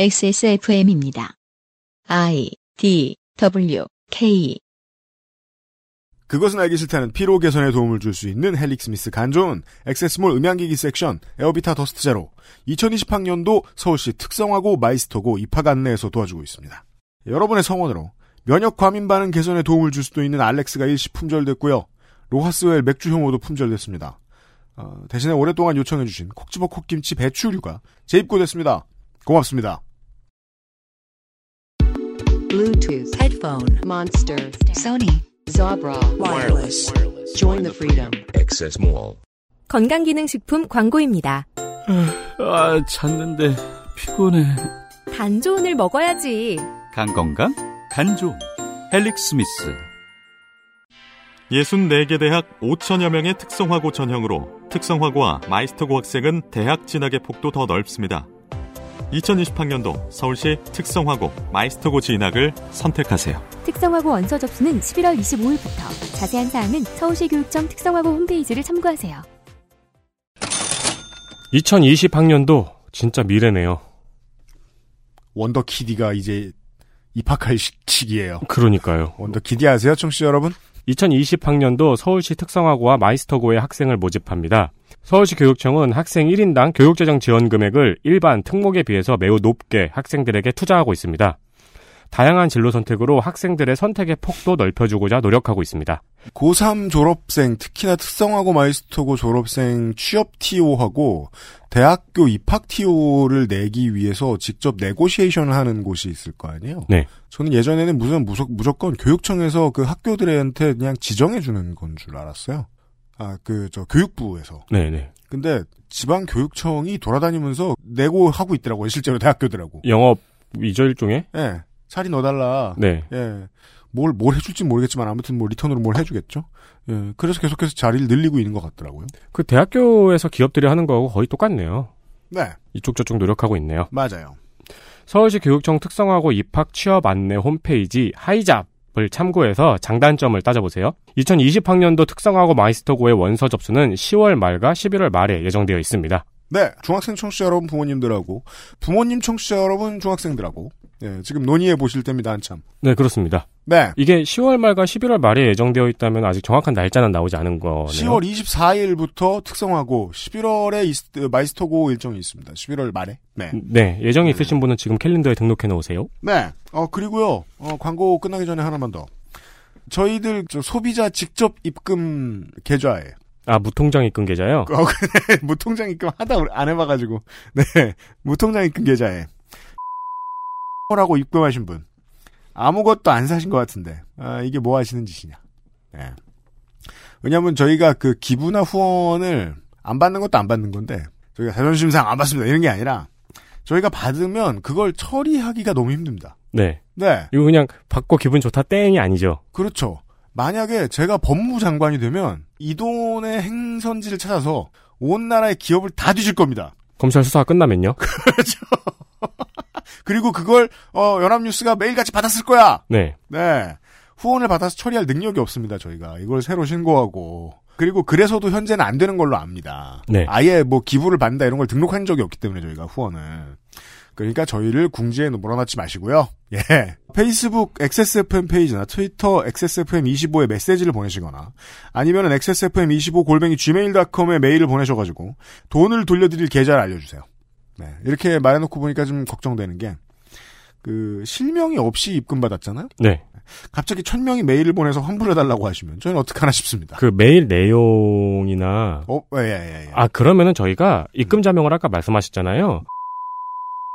XSFM입니다. I D W K 그것은 알기 싫다는 피로 개선에 도움을 줄 수 있는 헬릭스미스 간 좋은, 액세스몰 음향기기 섹션, 에어비타 더스트 제로, 2020학년도 서울시 특성화고 마이스터고 입학 안내에서 도와주고 있습니다. 여러분의 성원으로 면역 과민 반응 개선에 도움을 줄 수도 있는 알렉스가 일시 품절됐고요. 로하스웰 맥주 효모도 품절됐습니다. 어, 대신에 오랫동안 요청해주신 콕집어 콕김치 배추류가 재입고됐습니다. 고맙습니다. Bluetooth, headphone, Monster, Sony, Jabra, wireless. Join the freedom. Access Mall. 건강기능식품 광고입니다. 아, 잤는데 피곤해. 간 좋은을 먹어야지. 간 건강, 간 좋은 헬릭스미스. 64개 대학 5천여 명의 특성화고 전형으로 특성화고와 마이스터고 학생은 대학 진학의 폭도 더 넓습니다. 2020학년도 서울시 특성화고 마이스터고 진학을 선택하세요. 특성화고 원서 접수는 11월 25일부터. 자세한 사항은 서울시 교육청 특성화고 홈페이지를 참고하세요. 2020학년도 진짜 미래네요. 원더키디가 이제 입학할 시- 시기예요. 그러니까요. 원더키디 아세요, 청취자 여러분? 2020학년도 서울시 특성화고와 마이스터고의 학생을 모집합니다. 서울시 교육청은 학생 1인당 교육재정 지원 금액을 일반 특목에 비해서 매우 높게 학생들에게 투자하고 있습니다. 다양한 진로 선택으로 학생들의 선택의 폭도 넓혀주고자 노력하고 있습니다. 고3 졸업생, 특히나 특성화고 마이스터고 졸업생 취업 TO하고 대학교 입학 TO를 내기 위해서 직접 네고시에이션을 하는 곳이 있을 거 아니에요? 네. 저는 예전에는 무슨 무조, 무조건 교육청에서 그 학교들한테 그냥 지정해주는 건 줄 알았어요. 아, 그, 저, 교육부에서. 네네. 근데 지방 교육청이 돌아다니면서 내고하고 있더라고요, 실제로 대학교들하고. 영업 위조 일종의? 예. 자리 넣어달라. 네. 예. 뭘, 뭘 해줄지 모르겠지만 아무튼 뭐 리턴으로 뭘 해주겠죠? 예. 그래서 계속해서 자리를 늘리고 있는 것 같더라고요. 그 대학교에서 기업들이 하는 거하고 거의 똑같네요. 네. 이쪽 저쪽 노력하고 있네요. 맞아요. 서울시 교육청 특성화고 입학 취업 안내 홈페이지 하이잡 을 참고해서 장단점을 따져보세요. 2020학년도 특성화고 마이스터고의 원서 접수는 10월 말과 11월 말에 예정되어 있습니다. 네. 중학생 청취자 여러분 부모님들하고, 부모님 청취자 여러분 중학생들하고, 예. 지금 논의해 보실 때입니다, 한참. 네, 그렇습니다. 네. 이게 10월 말과 11월 말에 예정되어 있다면 아직 정확한 날짜는 나오지 않은 거네요. 10월 24일부터 특성화고, 11월에 마이스터고 일정이 있습니다. 11월 말에. 네. 네, 예정이 있으신 분은 지금 캘린더에 등록해 놓으세요. 네. 어, 그리고요, 어, 광고 끝나기 전에 하나만 더. 저희들 저 소비자 직접 입금 계좌에 아, 무통장 입금 계좌요? 어, 그래. 무통장 입금 하다 안 해봐가지고 네 무통장 입금 계좌에 라고 입금하신 분 아무것도 안 사신 것 같은데 아, 이게 뭐 하시는 짓이냐? 네. 왜냐하면 저희가 그 기부나 후원을 안 받는 것도 안 받는 건데 저희가 자존심상 안 받습니다 이런 게 아니라 저희가 받으면 그걸 처리하기가 너무 힘듭니다. 네. 네. 이거 그냥 받고 기분 좋다 땡이 아니죠. 그렇죠. 만약에 제가 법무부 장관이 되면 이 돈의 행선지를 찾아서 온 나라의 기업을 다 뒤질 겁니다. 검찰 수사가 끝나면요? 그 리고 그걸 어, 연합뉴스가 매일같이 받았을 거야. 네. 네. 후원을 받아서 처리할 능력이 없습니다. 저희가 이걸 새로 신고하고 그리고 그래서도 현재는 안 되는 걸로 압니다. 네. 아예 뭐 기부를 받는다 이런 걸 등록한 적이 없기 때문에 저희가 후원을 그러니까 저희를 궁지에 몰아넣지 마시고요. 예. 페이스북 XSFM 페이지나 트위터 XSFM25에 메시지를 보내시거나 아니면은 XSFM25 골뱅이 gmail.com에 메일을 보내셔가지고 돈을 돌려드릴 계좌를 알려주세요. 네. 이렇게 말해놓고 보니까 좀 걱정되는 게, 그, 실명이 없이 입금받았잖아요? 네. 갑자기 천 명이 메일을 보내서 환불해달라고 하시면 저희는 어떡하나 싶습니다. 그 메일 내용이나 어, 예, 예, 예. 아 그러면은 저희가 입금 자명을 아까 말씀하셨잖아요.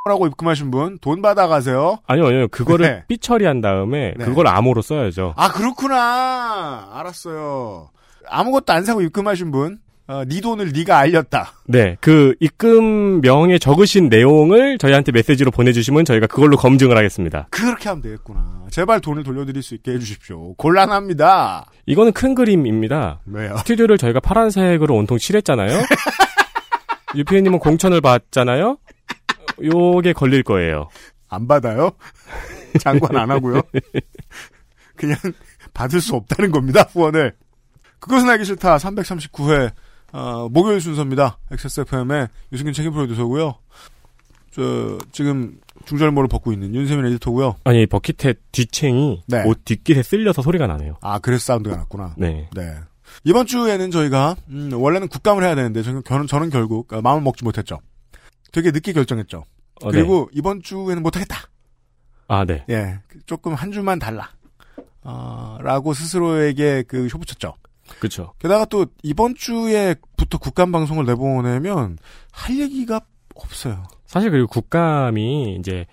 라고 입금하신 분, 돈 받아가세요. 아니요, 아니요. 그거를 네. 삐 처리한 다음에 네. 그걸 암호로 써야죠. 아, 그렇구나. 알았어요. 아무것도 안 사고 입금하신 분, 어, 네 돈을 네가 알렸다. 네, 그 입금명에 적으신 내용을 저희한테 메시지로 보내주시면 저희가 그걸로 검증을 하겠습니다. 그렇게 하면 되겠구나. 제발 돈을 돌려드릴 수 있게 해주십시오. 곤란합니다. 이거는 큰 그림입니다. 왜요? 스튜디오를 저희가 파란색으로 온통 칠했잖아요. 유피님은 공천을 받잖아요. 요게 걸릴 거예요. 안 받아요? 장관 안 하고요. 그냥 받을 수 없다는 겁니다. 후원을. 그것은 알기 싫다. 339회 어, 목요일 순서입니다. XSFM의 유승균 책임 프로듀서고요. 저 지금 중절모를 벗고 있는 윤세민 에디터고요. 아니 버킷의 뒤챙이 네. 옷 뒷깃에 쓸려서 소리가 나네요. 아 그래서 사운드가 났구나. 네. 네. 이번 주에는 저희가 음, 원래는 국감을 해야 되는데 저는, 저는, 결국 어, 마음을 먹지 못했죠. 되게 늦게 결정했죠. 어, 그리고 이번 주에는 못하겠다. 네. 아 네. 예, 조금 한 주만 달라. 아, 라고 스스로에게 그 쇼붙였죠. 그렇죠. 게다가 또 이번 주에부터 국감 방송을 내보내면 할 얘기가 없어요. 사실 그리고 국감이 이제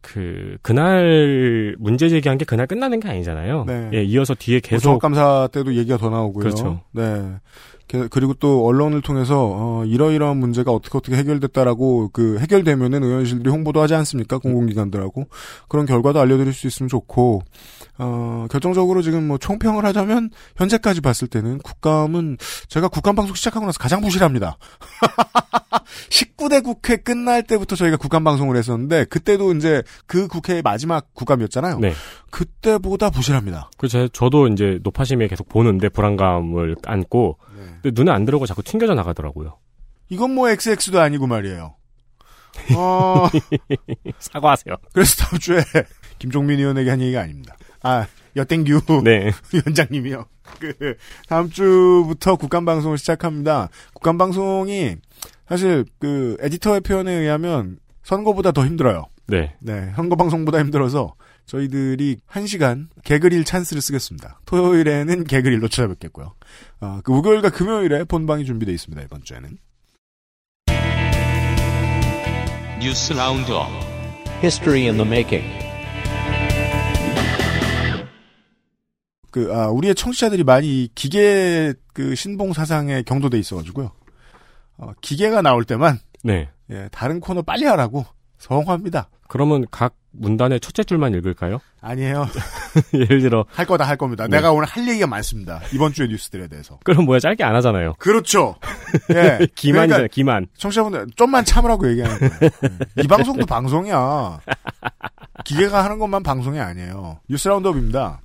그 그날 문제 제기한 게 그날 끝나는 게 아니잖아요. 네. 예, 이어서 뒤에 계속 감사 때도 얘기가 더 나오고요. 그렇죠. 네. 게- 그리고 또 언론을 통해서 어, 이러이러한 문제가 어떻게 어떻게 해결됐다라고 그 해결되면은 의원실들이 홍보도 하지 않습니까? 공공기관들하고 그런 결과도 알려드릴 수 있으면 좋고 어, 결정적으로 지금 뭐 총평을 하자면 현재까지 봤을 때는 국감은 제가 국감 방송 시작하고 나서 가장 부실합니다. 19대 국회 끝날 때부터 저희가 국감 방송을 했었는데 그때도 이제 그 국회의 마지막 국감이었잖아요. 네. 그때보다 부실합니다. 그래서 저도 이제 노파심에 계속 보는데 불안감을 안고 근데 눈에 안 들어오고 자꾸 튕겨져 나가더라고요. 이건 뭐 XX도 아니고 말이에요. 어, 사과하세요. 그래서 다음 주에 김종민 의원에게 한 얘기가 아닙니다. 아, 여땡규 네. 위원장님이요. 그 다음 주부터 국감 방송을 시작합니다. 국감 방송이 사실 그 에디터의 표현에 의하면 선거보다 더 힘들어요. 네. 네, 선거 방송보다 힘들어서 저희들이 한 시간 개그릴 찬스를 쓰겠습니다. 토요일에는 개그릴로 찾아뵙겠고요. 어, 그 목요일과 금요일에 본방이 준비되어 있습니다. 이번 주에는. 뉴스 roundup History in the making. 그, 아, 우리의 청취자들이 많이 이 기계 그 신봉 사상에 경도돼 있어가지고요. 어, 기계가 나올 때만, 네. 예, 다른 코너 빨리 하라고 성화합니다. 그러면 각 문단의 첫째 줄만 읽을까요? 아니에요. 예를 들어 할 거다 할 겁니다. 네. 내가 오늘 할 얘기가 많습니다. 이번 주의 뉴스들에 대해서. 그럼 뭐야 짧게 안 하잖아요. 그렇죠. 예. 기만이잖아요. 그러니까 기만. 청취자분들 좀만 참으라고 얘기하는 거예요. 예. 이 방송도 방송이야. 기계가 하는 것만 방송이 아니에요. 뉴스 roundup입니다.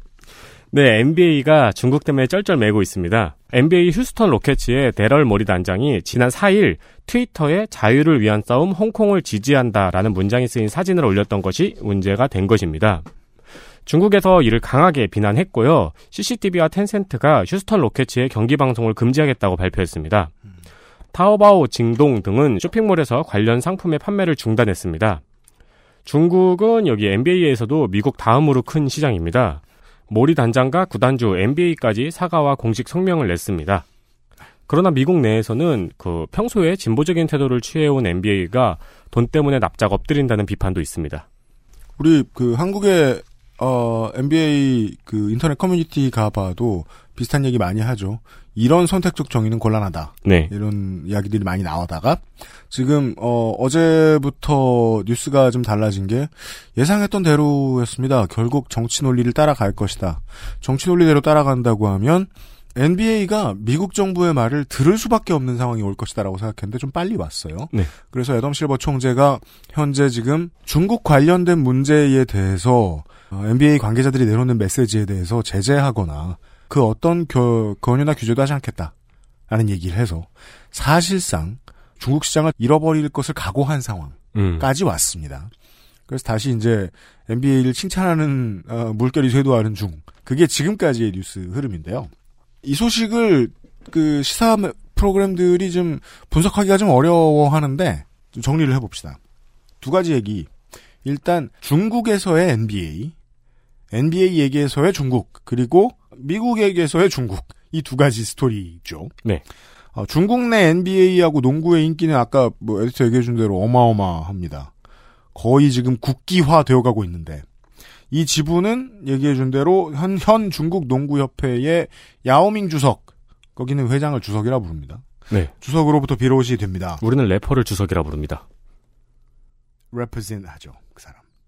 네, NBA가 중국 때문에 쩔쩔매고 있습니다. NBA 휴스턴 로켓츠의 데럴 모리 단장이 지난 4일 트위터에 자유를 위한 싸움 홍콩을 지지한다라는 문장이 쓰인 사진을 올렸던 것이 문제가 된 것입니다. 중국에서 이를 강하게 비난했고요. CCTV와 텐센트가 휴스턴 로켓츠의 경기 방송을 금지하겠다고 발표했습니다. 타오바오, 징동 등은 쇼핑몰에서 관련 상품의 판매를 중단했습니다. 중국은 여기 NBA에서도 미국 다음으로 큰 시장입니다. 모리 단장과 구단주 NBA까지 사과와 공식 성명을 냈습니다. 그러나 미국 내에서는 그 평소에 진보적인 태도를 취해온 NBA가 돈 때문에 납작 엎드린다는 비판도 있습니다. 우리 그 한국의 어 NBA 그 인터넷 커뮤니티 가봐도 비슷한 얘기 많이 하죠. 이런 선택적 정의는 곤란하다. 네. 이런 이야기들이 많이 나오다가 지금 어 어제부터 뉴스가 좀 달라진 게 예상했던 대로였습니다. 결국 정치 논리를 따라갈 것이다. 정치 논리대로 따라간다고 하면 NBA가 미국 정부의 말을 들을 수밖에 없는 상황이 올 것이다라고 생각했는데 좀 빨리 왔어요. 네. 그래서 애덤 실버 총재가 현재 지금 중국 관련된 문제에 대해서 어, NBA 관계자들이 내놓는 메시지에 대해서 제재하거나 그 어떤 겨- 권유나 규제도 하지 않겠다라는 얘기를 해서 사실상 중국 시장을 잃어버릴 것을 각오한 상황까지 음. 왔습니다. 그래서 다시 이제 NBA를 칭찬하는 어, 물결이 쇄도하는 중 그게 지금까지의 뉴스 흐름인데요. 이 소식을 그 시사 프로그램들이 좀 분석하기가 좀 어려워하는데 좀 정리를 해봅시다. 두 가지 얘기. 일단 중국에서의 NBA, NBA에게서의 중국, 그리고 미국에게서의 중국 이 두 가지 스토리죠. 네. 어, 중국 내 NBA하고 농구의 인기는 아까 뭐 에디터 얘기해 준 대로 어마어마합니다. 거의 지금 국기화 되어가고 있는데 이 지부는 얘기해 준 대로 현, 현 중국 농구협회의 야오밍 주석 거기는 회장을 주석이라 부릅니다. 네. 주석으로부터 비롯이 됩니다. 우리는 래퍼를 주석이라 부릅니다. represent 하죠.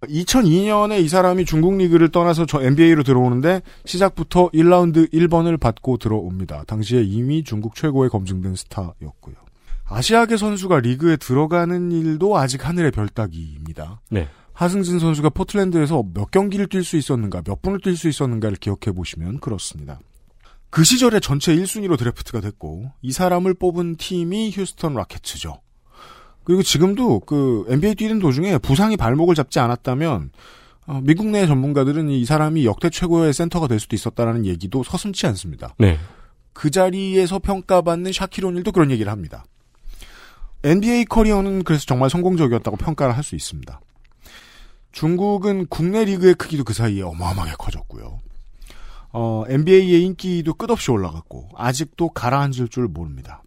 그 사람. 2002년에 이 사람이 중국 리그를 떠나서 저 NBA로 들어오는데 시작부터 1라운드 1번을 받고 들어옵니다. 당시에 이미 중국 최고의 검증된 스타였고요. 아시아계 선수가 리그에 들어가는 일도 아직 하늘의 별 따기입니다. 네. 하승진 선수가 포틀랜드에서 몇 경기를 뛸 수 있었는가, 몇 분을 뛸 수 있었는가를 기억해 보시면 그렇습니다. 그 시절에 전체 1순위로 드래프트가 됐고 이 사람을 뽑은 팀이 휴스턴 라켓츠죠. 그리고 지금도 그 NBA 뛰는 도중에 부상이 발목을 잡지 않았다면 어, 미국 내 전문가들은 이 사람이 역대 최고의 센터가 될 수도 있었다라는 얘기도 서슴치 않습니다. 네. 그 자리에서 평가받는 샤키로닐도 그런 얘기를 합니다. NBA 커리어는 그래서 정말 성공적이었다고 평가를 할 수 있습니다. 중국은 국내 리그의 크기도 그 사이에 어마어마하게 커졌고요. 어, NBA의 인기도 끝없이 올라갔고 아직도 가라앉을 줄 모릅니다.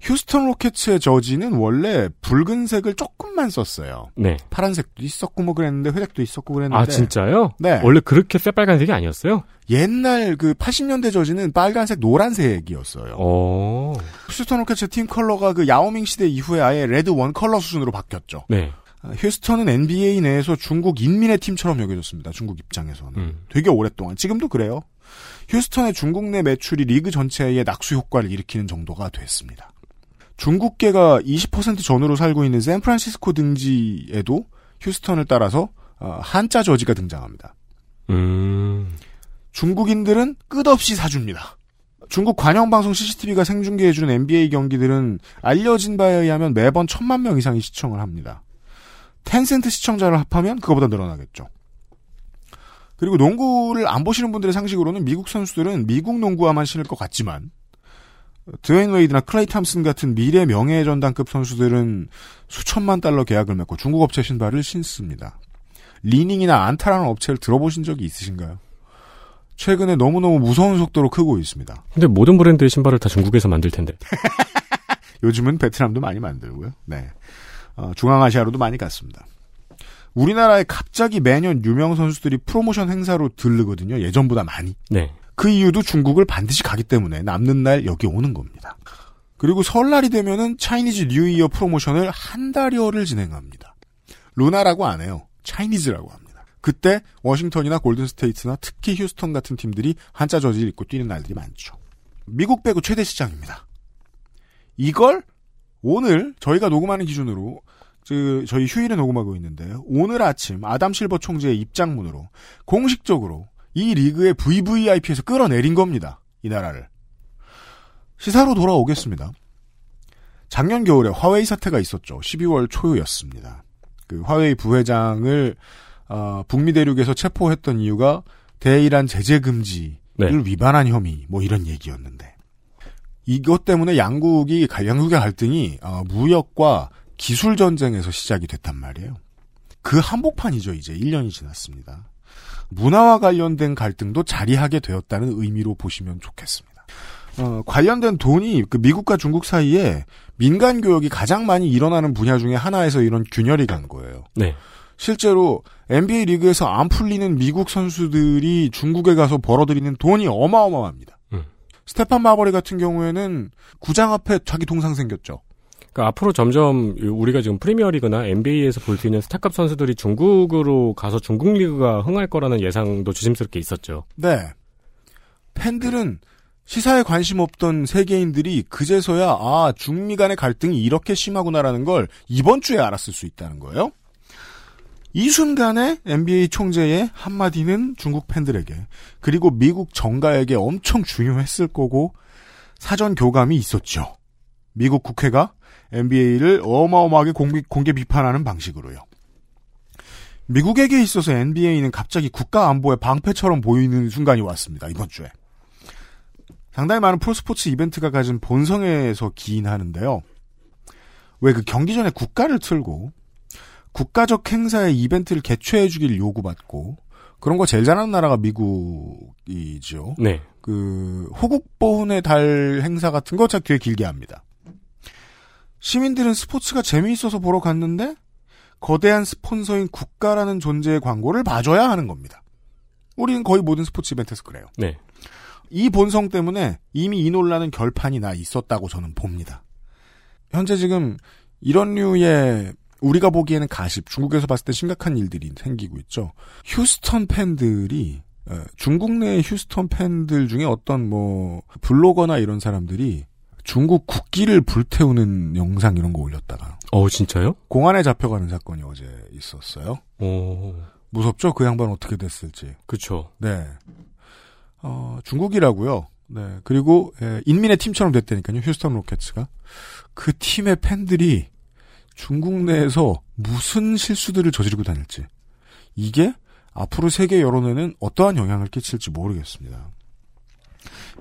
휴스턴 로켓츠의 저지는 원래 붉은색을 조금만 썼어요. 네. 파란색도 있었고 뭐 그랬는데 회색도 있었고 그랬는데 아, 진짜요? 네. 원래 그렇게 새빨간색이 아니었어요? 옛날 그 80년대 저지는 빨간색 노란색이었어요. 어. 휴스턴 로켓츠 팀 컬러가 그 야오밍 시대 이후에 아예 red one color 수준으로 바뀌었죠. 네. 아, 휴스턴은 NBA 내에서 중국 인민의 팀처럼 여겨졌습니다. 중국 입장에서는. 음. 되게 오랫동안. 지금도 그래요. 휴스턴의 중국 내 매출이 리그 전체에 낙수 효과를 일으키는 정도가 됐습니다. 중국계가 20% 전후로 살고 있는 샌프란시스코 등지에도 휴스턴을 따라서 어, 한자 저지가 등장합니다. 음. 중국인들은 끝없이 사줍니다. 중국 관영방송 CCTV가 생중계해주는 NBA 경기들은 알려진 바에 의하면 매번 천만 명 이상이 시청을 합니다. 텐센트 시청자를 합하면 그거보다 늘어나겠죠. 그리고 농구를 안 보시는 분들의 상식으로는 미국 선수들은 미국 농구화만 신을 것 같지만 드웨인 웨이드나 클레이 탐슨 같은 미래 명예 전당급 선수들은 수천만 달러 계약을 맺고 중국 업체 신발을 신습니다. 리닝이나 안타라는 업체를 들어보신 적이 있으신가요? 최근에 너무너무 무서운 속도로 크고 있습니다. 근데 모든 브랜드의 신발을 다 중국에서 만들 텐데. 요즘은 베트남도 많이 만들고요. 네. 어, 중앙아시아로도 많이 갔습니다. 우리나라에 갑자기 매년 유명 선수들이 프로모션 행사로 들르거든요. 예전보다 많이. 네. 그 이유도 중국을 반드시 가기 때문에 남는 날 여기 오는 겁니다. 그리고 설날이 되면은 Chinese New Year 프로모션을 한 달여를 진행합니다. Lunar라고 안 해요. Chinese라고 합니다. 그때 워싱턴이나 골든스테이트나 특히 휴스턴 같은 팀들이 한자 저지를 입고 뛰는 날들이 많죠. 미국 빼고 최대 시장입니다. 이걸 오늘 저희가 녹음하는 기준으로 그 저희 휴일에 녹음하고 있는데 오늘 아침 아담 실버 총재의 입장문으로 공식적으로 이 리그의 VVIP에서 끌어내린 겁니다. 이 나라를. 시사로 돌아오겠습니다. 작년 겨울에 화웨이 사태가 있었죠. 12월 초였습니다. 그 화웨이 부회장을 어, 북미 대륙에서 체포했던 이유가 대이란 제재 금지를 네. 위반한 혐의 뭐 이런 얘기였는데 이것 때문에 양국이 양국의 갈등이 어, 무역과 기술 전쟁에서 시작이 됐단 말이에요. 그 한복판이죠. 이제 1년이 지났습니다. 문화와 관련된 갈등도 자리하게 되었다는 의미로 보시면 좋겠습니다. 어, 관련된 돈이 그 미국과 중국 사이에 민간 교역이 가장 많이 일어나는 분야 중에 하나에서 이런 균열이 간 거예요. 네. 실제로 NBA 리그에서 안 풀리는 미국 선수들이 중국에 가서 벌어들이는 돈이 어마어마합니다. 음. 스테판 마버리 같은 경우에는 구장 앞에 자기 동상 생겼죠. 그러니까 앞으로 점점 우리가 지금 프리미어리그나 NBA에서 볼 수 있는 스타급 선수들이 중국으로 가서 중국 리그가 흥할 거라는 예상도 조심스럽게 있었죠. 네. 팬들은 시사에 관심 없던 세계인들이 그제서야 아 중미 간의 갈등이 이렇게 심하구나라는 걸 이번 주에 알았을 수 있다는 거예요. 이 순간에 NBA 총재의 한마디는 중국 팬들에게 그리고 미국 정가에게 엄청 중요했을 거고 사전 교감이 있었죠. 미국 국회가 NBA를 어마어마하게 공개, 공개 비판하는 방식으로요. 미국에게 있어서 NBA는 갑자기 국가 안보의 방패처럼 보이는 순간이 왔습니다. 이번 주에. 상당히 많은 프로스포츠 이벤트가 가진 본성에서 기인하는데요. 왜 그 경기 전에 국가를 틀고 국가적 행사의 이벤트를 개최해 주길 요구받고 그런 거 제일 잘하는 나라가 미국이죠. 네. 그 호국보훈의 달 행사 같은 거 되게 길게 합니다. 시민들은 스포츠가 재미있어서 보러 갔는데 거대한 스폰서인 국가라는 존재의 광고를 봐줘야 하는 겁니다. 우리는 거의 모든 스포츠 이벤트에서 그래요. 네. 이 본성 때문에 이미 이 논란은 결판이 나 있었다고 저는 봅니다. 현재 지금 이런 류의 우리가 보기에는 가십, 중국에서 봤을 때 심각한 일들이 생기고 있죠. 휴스턴 팬들이 어, 중국 내 휴스턴 팬들 중에 어떤 뭐 블로거나 이런 사람들이 중국 국기를 불태우는 영상 이런 거 올렸다가 어, 진짜요? 공안에 잡혀가는 사건이 어제 있었어요. 오. 무섭죠? 그 양반 어떻게 됐을지. 그쵸. 네. 어, 중국이라고요. 네. 그리고 예, 인민의 팀처럼 됐다니까요. 휴스턴 로켓츠가 그 팀의 팬들이 중국 내에서 무슨 실수들을 저지르고 다닐지 이게 앞으로 세계 여론에는 어떠한 영향을 끼칠지 모르겠습니다.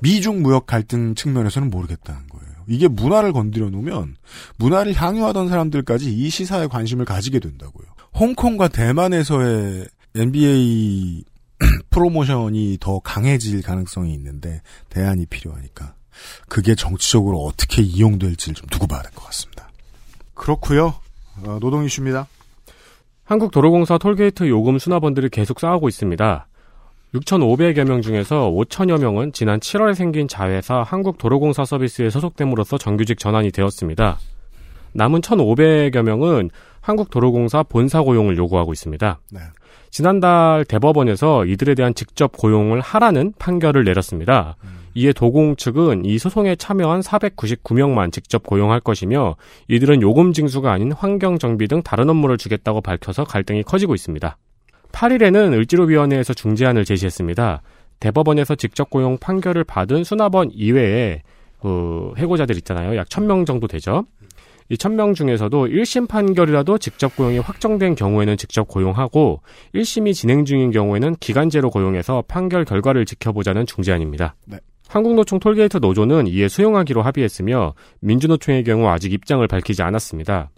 미중 무역 갈등 측면에서는 모르겠다는 거예요. 이게 문화를 건드려 놓으면 문화를 향유하던 사람들까지 이 시사에 관심을 가지게 된다고요. 홍콩과 대만에서의 NBA 프로모션이 더 강해질 가능성이 있는데 대안이 필요하니까 그게 정치적으로 어떻게 이용될지를 좀 두고 봐야 될 것 같습니다. 그렇고요. 어, 노동 이슈입니다. 한국도로공사 톨게이트 요금 수납원들이 계속 쌓아오고 있습니다. 6,500여 명 중에서 5천여 명은 지난 7월에 생긴 자회사 한국도로공사 서비스에 소속됨으로써 정규직 전환이 되었습니다. 남은 1,500여 명은 한국도로공사 본사 고용을 요구하고 있습니다. 네. 지난달 대법원에서 이들에 대한 직접 고용을 하라는 판결을 내렸습니다. 이에 도공 측은 이 소송에 참여한 499명만 직접 고용할 것이며 이들은 요금 징수가 아닌 환경 정비 등 다른 업무를 주겠다고 밝혀서 갈등이 커지고 있습니다. 8일에는 을지로위원회에서 중재안을 제시했습니다. 대법원에서 직접 고용 판결을 받은 수납원 이외에 그 해고자들 있잖아요. 약 1000명 정도 되죠. 이 1000명 중에서도 1심 판결이라도 직접 고용이 확정된 경우에는 직접 고용하고 1심이 진행 중인 경우에는 기간제로 고용해서 판결 결과를 지켜보자는 중재안입니다. 네. 한국노총 톨게이트 노조는 이에 수용하기로 합의했으며 민주노총의 경우 아직 입장을 밝히지 않았습니다.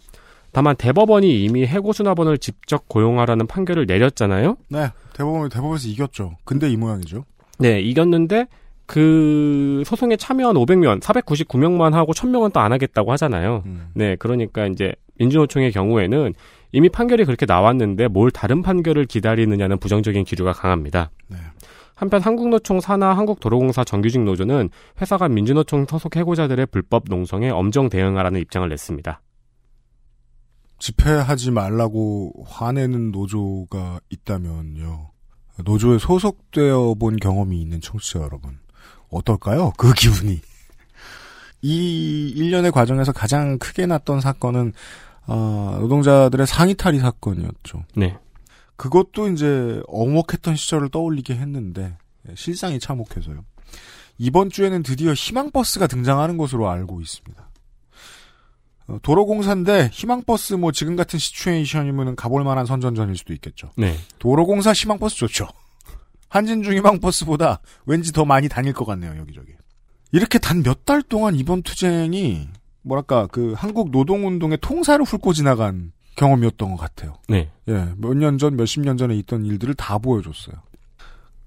다만 대법원이 이미 해고 수납원을 직접 고용하라는 판결을 내렸잖아요. 네. 대법원, 대법원에서 이겼죠. 근데 이 모양이죠. 네, 이겼는데 그 소송에 참여한 500명, 499명만 하고 1000명은 또 안 하겠다고 하잖아요. 음. 네, 그러니까 이제 민주노총의 경우에는 이미 판결이 그렇게 나왔는데 뭘 다른 판결을 기다리느냐는 부정적인 기류가 강합니다. 네. 한편 한국노총 산하 한국도로공사 정규직 노조는 회사가 민주노총 소속 해고자들의 불법 농성에 엄정 대응하라는 입장을 냈습니다. 집회하지 말라고 화내는 노조가 있다면요. 노조에 소속되어 본 경험이 있는 청취자 여러분. 어떨까요? 그 기분이. 이 일련의 과정에서 가장 크게 났던 사건은 어, 노동자들의 상의 탈의 사건이었죠. 네. 그것도 이제 어목했던 시절을 떠올리게 했는데 예, 실상이 참혹해서요. 이번 주에는 드디어 희망버스가 등장하는 것으로 알고 있습니다. 어, 도로공사인데 희망버스 뭐 지금 같은 시츄에이션이면 가볼 만한 선전전일 수도 있겠죠. 네. 도로공사 희망버스 좋죠. 한진중 희망버스보다 왠지 더 많이 다닐 것 같네요, 여기저기. 이렇게 단 몇 달 동안 이번 투쟁이 뭐랄까 그 한국 노동운동의 통사를 훑고 지나간 경험이었던 것 같아요. 네. 예, 몇 년 전, 몇십 년 전에 있던 일들을 다 보여줬어요.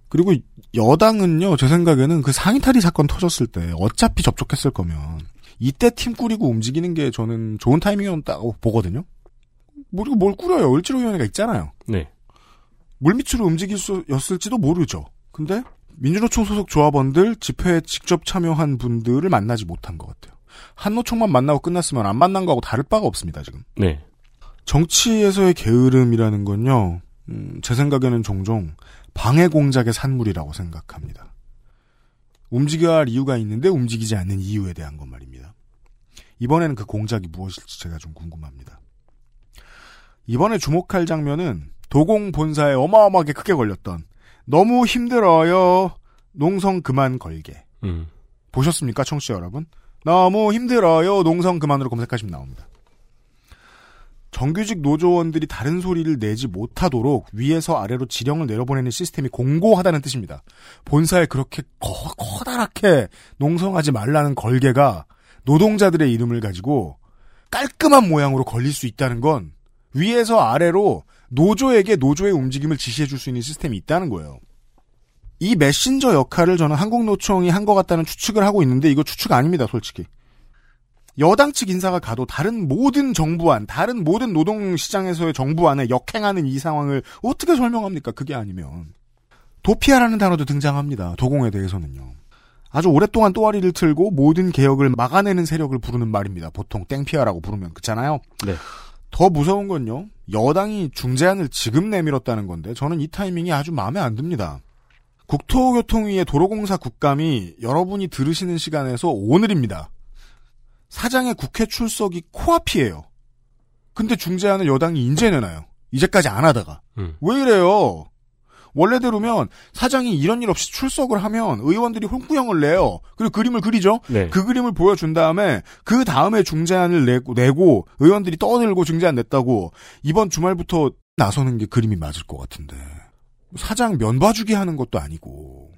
그리고 여당은요, 제 생각에는 그 상의탈의 사건 터졌을 때 어차피 접촉했을 거면 이때 팀 꾸리고 움직이는 게 저는 좋은 타이밍이었다고 보거든요. 모르고 뭘 꾸려요. 을지로위원회가 있잖아요. 네. 물밑으로 움직일 수였을지도 모르죠. 근데 민주노총 소속 조합원들 집회에 직접 참여한 분들을 만나지 못한 것 같아요. 한노총만 만나고 끝났으면 안 만난 거하고 다를 바가 없습니다, 지금. 네. 정치에서의 게으름이라는 건요, 음, 제 생각에는 종종 방해 공작의 산물이라고 생각합니다. 움직여야 할 이유가 있는데 움직이지 않는 이유에 대한 것 말입니다. 이번에는 그 공작이 무엇일지 제가 좀 궁금합니다. 이번에 주목할 장면은 도공 본사에 어마어마하게 크게 걸렸던 너무 힘들어요. 농성 그만 걸게. 음. 보셨습니까, 청취자 여러분? 너무 힘들어요. 농성 그만으로 검색하시면 나옵니다. 정규직 노조원들이 다른 소리를 내지 못하도록 위에서 아래로 지령을 내려보내는 시스템이 공고하다는 뜻입니다. 본사에 그렇게 커, 커다랗게 농성하지 말라는 걸개가 노동자들의 이름을 가지고 깔끔한 모양으로 걸릴 수 있다는 건 위에서 아래로 노조에게 노조의 움직임을 지시해 줄 수 있는 시스템이 있다는 거예요. 이 메신저 역할을 저는 한국노총이 한 것 같다는 추측을 하고 있는데 이거 추측 아닙니다, 솔직히. 여당 측 인사가 가도 다른 모든 정부안, 다른 모든 노동시장에서의 정부안에 역행하는 이 상황을 어떻게 설명합니까? 그게 아니면. 도피아라는 단어도 등장합니다. 도공에 대해서는요. 아주 오랫동안 또아리를 틀고 모든 개혁을 막아내는 세력을 부르는 말입니다. 보통 땡피아라고 부르면 그렇잖아요. 네. 더 무서운 건요. 여당이 중재안을 지금 내밀었다는 건데 저는 이 타이밍이 아주 마음에 안 듭니다. 국토교통위의 도로공사 국감이 여러분이 들으시는 시간에서 오늘입니다. 사장의 국회 출석이 코앞이에요. 근데 중재안을 여당이 인제 내놔요. 이제까지 안 하다가. 음. 왜 이래요? 원래대로면 사장이 이런 일 없이 출석을 하면 의원들이 홍구형을 내요. 그리고 그림을 그리죠. 네. 그 그림을 보여준 다음에 그 다음에 중재안을 내고, 내고 의원들이 떠들고 중재안 냈다고 이번 주말부터 나서는 게 그림이 맞을 것 같은데 사장 면봐주기 하는 것도 아니고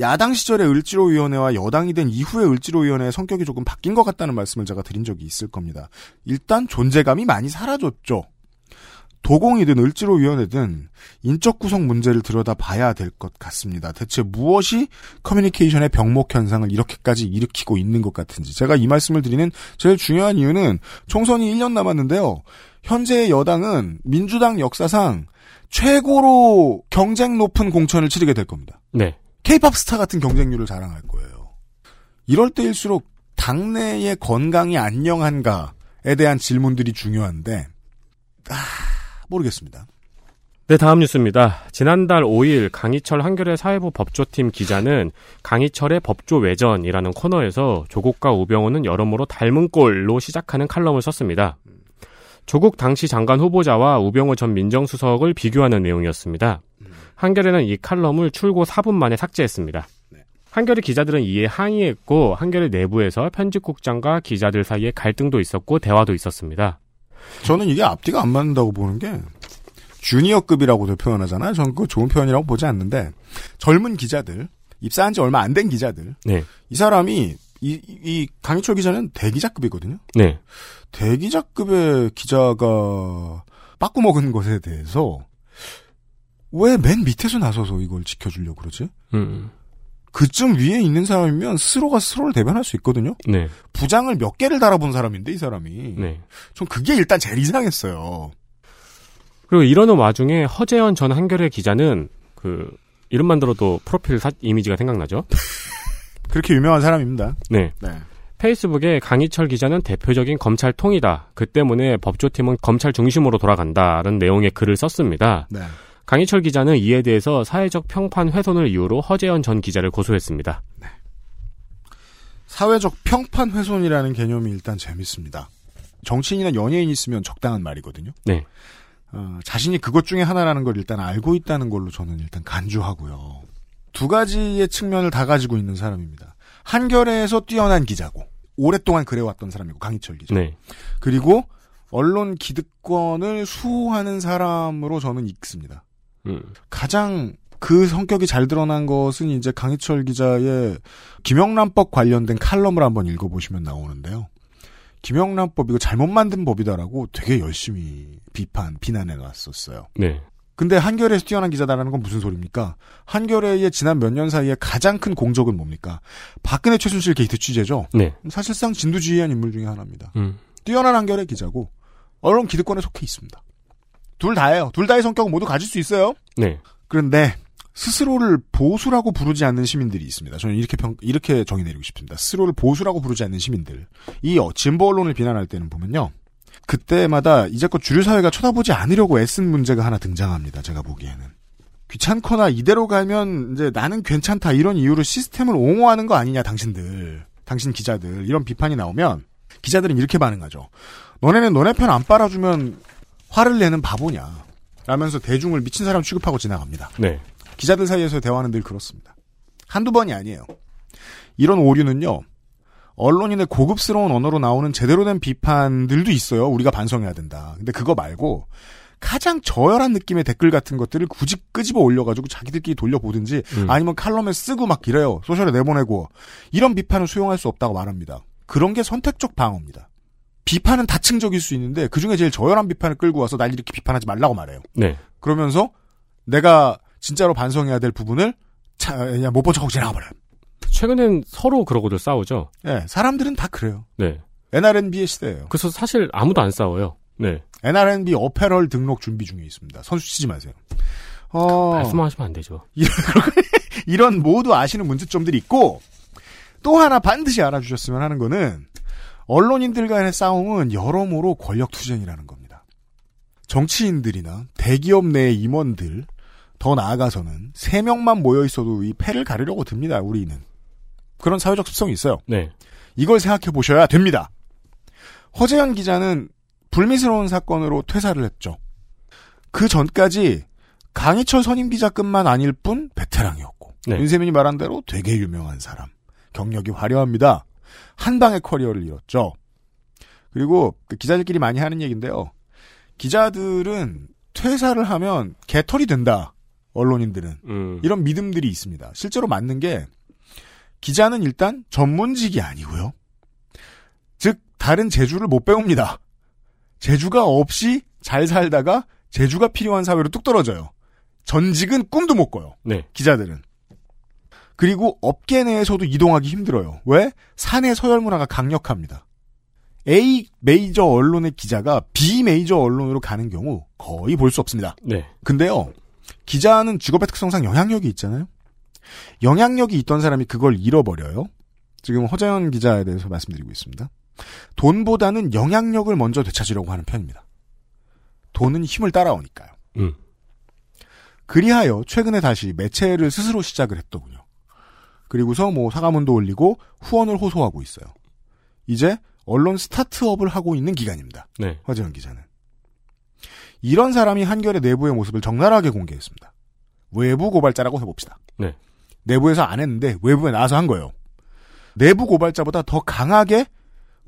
야당 시절의 을지로위원회와 여당이 된 이후의 을지로위원회의 성격이 조금 바뀐 것 같다는 말씀을 제가 드린 적이 있을 겁니다. 일단 존재감이 많이 사라졌죠. 도공이든 을지로위원회든 인적 구성 문제를 들여다봐야 될 것 같습니다. 대체 무엇이 커뮤니케이션의 병목 현상을 이렇게까지 일으키고 있는 것 같은지 제가 이 말씀을 드리는 제일 중요한 이유는 총선이 1년 남았는데요. 현재의 여당은 민주당 역사상 최고로 경쟁 높은 공천을 치르게 될 겁니다. 네. 케이팝 스타 같은 경쟁률을 자랑할 거예요. 이럴 때일수록 당내의 건강이 안녕한가에 대한 질문들이 중요한데 아, 모르겠습니다. 네, 다음 뉴스입니다. 지난달 5일 강희철 한겨레 사회부 법조팀 기자는 강희철의 법조 외전이라는 코너에서 조국과 우병우는 여러모로 닮은 꼴로 시작하는 칼럼을 썼습니다. 조국 당시 장관 후보자와 우병우 전 민정수석을 비교하는 내용이었습니다. 한겨레는 이 칼럼을 출고 4분 만에 삭제했습니다. 한겨레 기자들은 이에 항의했고 한겨레 내부에서 편집국장과 기자들 사이에 갈등도 있었고 대화도 있었습니다. 저는 이게 앞뒤가 안 맞는다고 보는 게 주니어급이라고도 표현하잖아요. 저는 그거 좋은 표현이라고 보지 않는데 젊은 기자들 입사한 지 얼마 안 된 기자들 네. 이 사람이 이, 이 강희철 기자는 대기자급이거든요. 네. 대기자급의 기자가 빠꾸 먹은 것에 대해서 왜 맨 밑에서 나서서 이걸 지켜주려고 그러지? 음. 그쯤 위에 있는 사람이면 스스로가 스스로를 대변할 수 있거든요. 네. 부장을 몇 개를 달아본 사람인데 이 사람이. 네. 전 그게 일단 제일 이상했어요. 그리고 이러는 와중에 허재현 전 한겨레 기자는 그 이름만 들어도 프로필 사, 이미지가 생각나죠. 그렇게 유명한 사람입니다. 네. 네. 페이스북에 강희철 기자는 대표적인 검찰 통이다. 그 때문에 법조팀은 검찰 중심으로 돌아간다는 내용의 글을 썼습니다. 네. 강희철 기자는 이에 대해서 사회적 평판 훼손을 이유로 허재현 전 기자를 고소했습니다. 사회적 평판 훼손이라는 개념이 일단 재밌습니다. 정치인이나 연예인이 있으면 적당한 말이거든요. 네. 어, 자신이 그것 중에 하나라는 걸 일단 알고 있다는 걸로 저는 일단 간주하고요. 두 가지의 측면을 다 가지고 있는 사람입니다. 한겨레에서 뛰어난 기자고 오랫동안 그래왔던 사람이고 강희철 기자. 네. 그리고 언론 기득권을 수호하는 사람으로 저는 읽습니다. 음. 가장 그 성격이 잘 드러난 것은 이제 강희철 기자의 김영란법 관련된 칼럼을 한번 읽어보시면 나오는데요. 김영란법 이거 잘못 만든 법이다라고 되게 열심히 비판, 비난해 놨었어요. 네. 근데 한겨레에서 뛰어난 기자다라는 건 무슨 소리입니까? 한겨레의 지난 몇 년 사이에 가장 큰 공적은 뭡니까? 박근혜 최순실 게이트 취재죠. 네. 사실상 진두지휘한 인물 중에 하나입니다. 음. 뛰어난 한겨레 기자고 언론 기득권에 속해 있습니다. 둘 다예요. 둘 다의 성격은 모두 가질 수 있어요. 네. 그런데 스스로를 보수라고 부르지 않는 시민들이 있습니다. 저는 이렇게 평, 이렇게 정의 내리고 싶습니다. 스스로를 보수라고 부르지 않는 시민들. 이 어, 진보 언론을 비난할 때는 보면요. 그때마다 이제껏 주류 사회가 쳐다보지 않으려고 애쓴 문제가 하나 등장합니다. 제가 보기에는. 귀찮거나 이대로 가면 이제 나는 괜찮다 이런 이유로 시스템을 옹호하는 거 아니냐 당신들. 당신 기자들 이런 비판이 나오면 기자들은 이렇게 반응하죠. 너네는 너네 편 안 빨아주면 화를 내는 바보냐. 라면서 대중을 미친 사람 취급하고 지나갑니다. 네. 기자들 사이에서의 대화는 늘 그렇습니다. 한두 번이 아니에요. 이런 오류는요, 언론인의 고급스러운 언어로 나오는 제대로 된 비판들도 있어요. 우리가 반성해야 된다. 근데 그거 말고, 가장 저열한 느낌의 댓글 같은 것들을 굳이 끄집어 올려가지고 자기들끼리 돌려보든지, 음. 아니면 칼럼에 쓰고 막 이래요. 소셜에 내보내고, 이런 비판을 수용할 수 없다고 말합니다. 그런 게 선택적 방어입니다. 비판은 다층적일 수 있는데, 그 중에 제일 저열한 비판을 끌고 와서 날 이렇게 비판하지 말라고 말해요. 네. 그러면서, 내가 진짜로 반성해야 될 부분을 차, 그냥 못 본 척하고 지나가버려요. 최근엔 서로 그러고들 싸우죠. 예, 사람들은 다 그래요. 네. NRNB의 시대예요. 그래서 사실 아무도 안 싸워요. 네. NRNB 어페럴 등록 준비 중에 있습니다. 선수 치지 마세요. 어, 말씀하시면 안 되죠. 이런 모두 아시는 문제점들이 있고 또 하나 반드시 알아주셨으면 하는 거는 언론인들 간의 싸움은 여러모로 권력 투쟁이라는 겁니다. 정치인들이나 대기업 내 임원들 더 나아가서는 세 명만 모여 있어도 이 패를 가르려고 듭니다. 우리는 그런 사회적 습성이 있어요. 네. 이걸 생각해 보셔야 됩니다. 허재현 기자는 불미스러운 사건으로 퇴사를 했죠. 그 전까지 강희철 선임 기자급만 아닐 뿐 베테랑이었고 네. 윤세민이 말한 대로 되게 유명한 사람. 경력이 화려합니다. 한 방의 커리어를 이뤘죠. 그리고 그 기자들끼리 많이 하는 얘기인데요. 기자들은 퇴사를 하면 개털이 된다. 언론인들은 음. 이런 믿음들이 있습니다. 실제로 맞는 게 기자는 일단 전문직이 아니고요. 즉 다른 재주를 못 배웁니다. 재주가 없이 잘 살다가 재주가 필요한 사회로 뚝 떨어져요. 전직은 꿈도 못 꿔요. 네. 기자들은. 그리고 업계 내에서도 이동하기 힘들어요. 왜? 사내 서열 문화가 강력합니다. A 메이저 언론의 기자가 B 메이저 언론으로 가는 경우 거의 볼 수 없습니다. 네. 근데요, 기자는 직업의 특성상 영향력이 있잖아요? 영향력이 있던 사람이 그걸 잃어버려요? 지금 허재현 기자에 대해서 말씀드리고 있습니다. 돈보다는 영향력을 먼저 되찾으려고 하는 편입니다. 돈은 힘을 따라오니까요. 음. 그리하여 최근에 다시 매체를 스스로 시작을 했더군요. 그리고서 뭐 사과문도 올리고 후원을 호소하고 있어요. 이제 언론 스타트업을 하고 있는 기간입니다. 네. 허재현 기자는. 이런 사람이 한겨레 내부의 모습을 적나라하게 공개했습니다. 외부 고발자라고 해봅시다. 네. 내부에서 안 했는데 외부에 나와서 한 거예요. 내부 고발자보다 더 강하게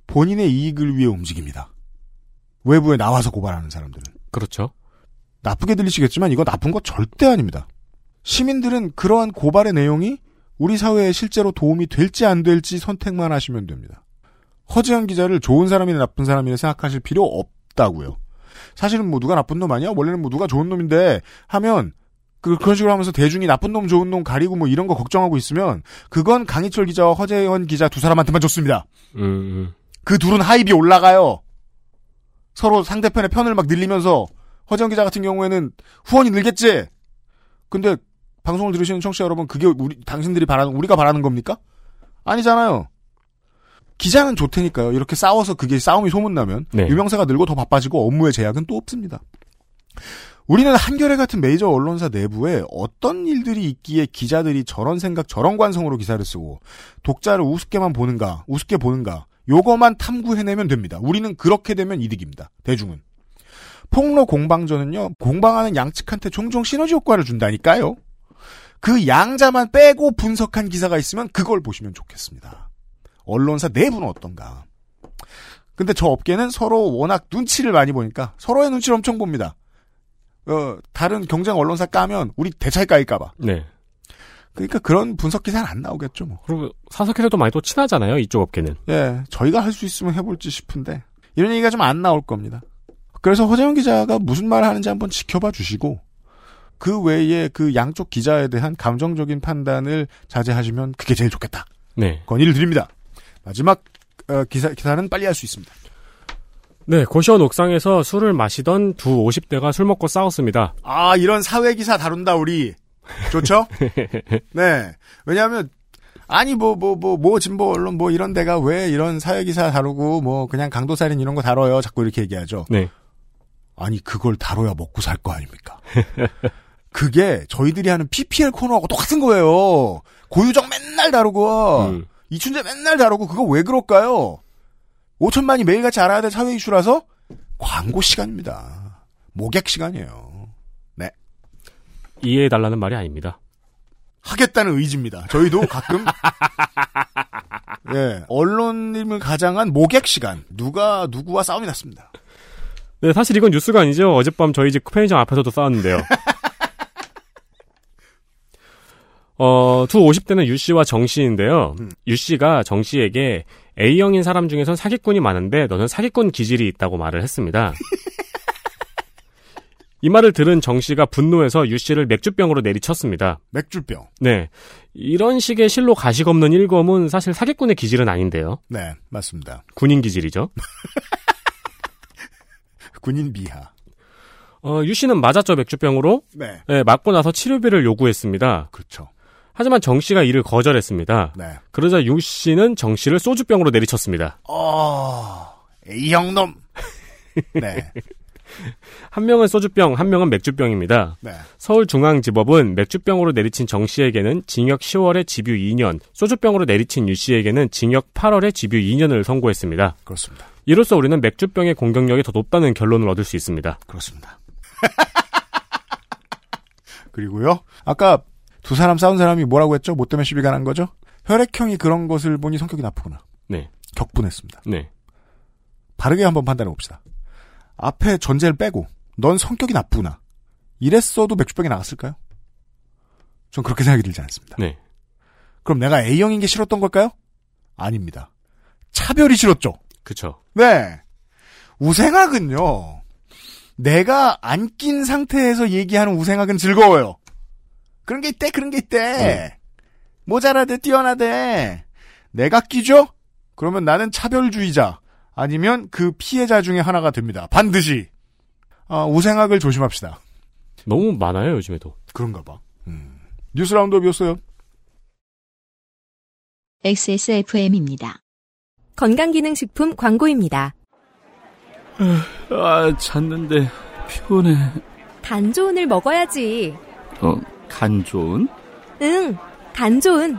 본인의 이익을 위해 움직입니다. 외부에 나와서 고발하는 사람들은. 그렇죠. 나쁘게 들리시겠지만 이거 나쁜 거 절대 아닙니다. 시민들은 그러한 고발의 내용이 우리 사회에 실제로 도움이 될지 안 될지 선택만 하시면 됩니다. 허재현 기자를 좋은 사람이나 나쁜 사람이라 생각하실 필요 없다고요. 사실은 뭐 누가 나쁜 놈 아니야? 원래는 뭐 누가 좋은 놈인데 하면 그, 그런 식으로 하면서 대중이 나쁜 놈 좋은 놈 가리고 뭐 이런 거 걱정하고 있으면 그건 강희철 기자와 허재현 기자 두 사람한테만 좋습니다. 음, 음. 그 둘은 하입이 올라가요. 서로 상대편의 편을 막 늘리면서 허정 기자 같은 경우에는 후원이 늘겠지. 근데 방송을 들으시는 청취자 여러분 그게 우리 당신들이 바라는 우리가 바라는 겁니까? 아니잖아요. 기자는 좋테니까요. 이렇게 싸워서 그게 싸움이 소문나면 네. 유명세가 늘고 더 바빠지고 업무의 제약은 또 없습니다. 우리는 한겨레 같은 메이저 언론사 내부에 어떤 일들이 있기에 기자들이 저런 생각, 저런 관성으로 기사를 쓰고 독자를 우습게만 보는가, 우습게 보는가, 요거만 탐구해내면 됩니다. 우리는 그렇게 되면 이득입니다. 대중은. 폭로 공방전은요, 공방하는 양측한테 종종 시너지 효과를 준다니까요. 그 양자만 빼고 분석한 기사가 있으면 그걸 보시면 좋겠습니다. 언론사 내부는 어떤가. 근데 저 업계는 서로 워낙 눈치를 많이 보니까 서로의 눈치를 엄청 봅니다. 어, 다른 경쟁 언론사 까면 우리 대차에 까일까봐. 네. 그러니까 그런 분석 기사는 안 나오겠죠, 뭐. 그리고 사석에서도 많이 또 친하잖아요. 이쪽 업계는. 예, 저희가 할 수 있으면 해볼지 싶은데 이런 얘기가 좀 안 나올 겁니다. 그래서 허재영 기자가 무슨 말을 하는지 한번 지켜봐 주시고 그 외에 그 양쪽 기자에 대한 감정적인 판단을 자제하시면 그게 제일 좋겠다. 네. 건의를 드립니다. 마지막 어, 기사 기사는 빨리 할 수 있습니다. 네, 고시원 옥상에서 술을 마시던 두 50대가 술 먹고 싸웠습니다. 아 이런 사회 기사 다룬다 우리 좋죠? 네. 왜냐하면 아니 뭐 뭐 뭐 뭐 진보 언론 뭐 이런 데가 왜 이런 사회 기사 다루고 뭐 그냥 강도 살인 이런 거 다뤄요. 자꾸 이렇게 얘기하죠. 네. 아니 그걸 다뤄야 먹고 살 거 아닙니까? 그게 저희들이 하는 PPL 코너하고 똑같은 거예요. 고유정 맨날 다루고 음. 이춘재 맨날 다루고 그거 왜 그럴까요? 5천만이 매일같이 알아야 될 사회 이슈라서 광고 시간입니다. 모객 시간이에요. 네. 이해해달라는 말이 아닙니다. 하겠다는 의지입니다. 저희도 가끔 예 언론임을 가장한 모객 시간 누가 누구와 싸움이 났습니다. 네, 사실 이건 뉴스가 아니죠. 어젯밤 저희 집 편의점 앞에서도 싸웠는데요. 어, 두 50대는 유 씨와 정 씨인데요. 유 씨가 정 씨에게 A형인 사람 중에선 사기꾼이 많은데 너는 사기꾼 기질이 있다고 말을 했습니다. 이 말을 들은 정 씨가 분노해서 유 씨를 맥주병으로 내리쳤습니다. 맥주병. 네. 이런 식의 실로 가식 없는 일검은 사실 사기꾼의 기질은 아닌데요. 네 맞습니다. 군인 기질이죠. 군인 비하. 어, 유 씨는 맞았죠, 맥주병으로. 네 네, 맞고 나서 치료비를 요구했습니다. 그렇죠. 하지만 정 씨가 이를 거절했습니다. 네. 그러자 유 씨는 정 씨를 소주병으로 내리쳤습니다. 어 A형 놈. 네. 한 명은 소주병, 한 명은 맥주병입니다. 네. 서울중앙지법은 맥주병으로 내리친 정 씨에게는 징역 10월에 집유 2년, 소주병으로 내리친 유 씨에게는 징역 8월에 집유 2년을 선고했습니다. 그렇습니다. 이로써 우리는 맥주병의 공격력이 더 높다는 결론을 얻을 수 있습니다. 그렇습니다. 그리고요. 아까 두 사람 싸운 사람이 뭐라고 했죠? 뭐 때문에 시비가 난 거죠? 혈액형이 그런 것을 보니 성격이 나쁘구나. 네. 격분했습니다. 네. 바르게 한번 판단해 봅시다. 앞에 전제를 빼고 넌 성격이 나쁘구나. 이랬어도 맥주병이 나갔을까요? 전 그렇게 생각이 들지 않습니다. 네. 그럼 내가 A형인 게 싫었던 걸까요? 아닙니다. 차별이 싫었죠. 그쵸. 네. 우생학은요. 내가 안 낀 상태에서 얘기하는 우생학은 즐거워요. 그런 게 있대, 그런 게 있대. 모자라대, 뛰어나대. 내가 끼죠? 그러면 나는 차별주의자. 아니면 그 피해자 중에 하나가 됩니다. 반드시. 아, 우생학을 조심합시다. 너무 많아요, 요즘에도. 그런가 봐. 음. 뉴스 라운드업이었어요. XSFM입니다. 건강기능식품 광고입니다. 아, 잤는데 피곤해. 간조온을 먹어야지. 어, 간 좋은? 응, 간 좋은.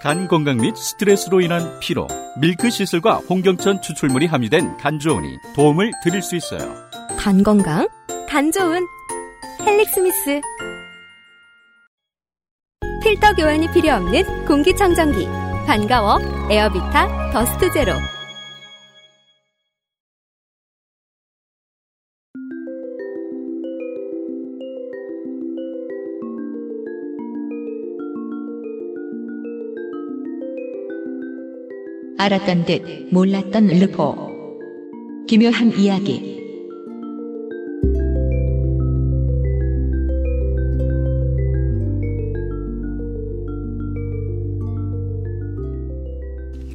간 건강 및 스트레스로 인한 피로, milk thistle과 홍경천 추출물이 함유된 간조온이 도움을 드릴 수 있어요. 간 건강, 간 좋은. 헬릭스미스. 필터 교환이 필요 없는 공기청정기. 반가워, 에어비타 더스트 제로. 알았던 듯 몰랐던 르포. 기묘한 이야기.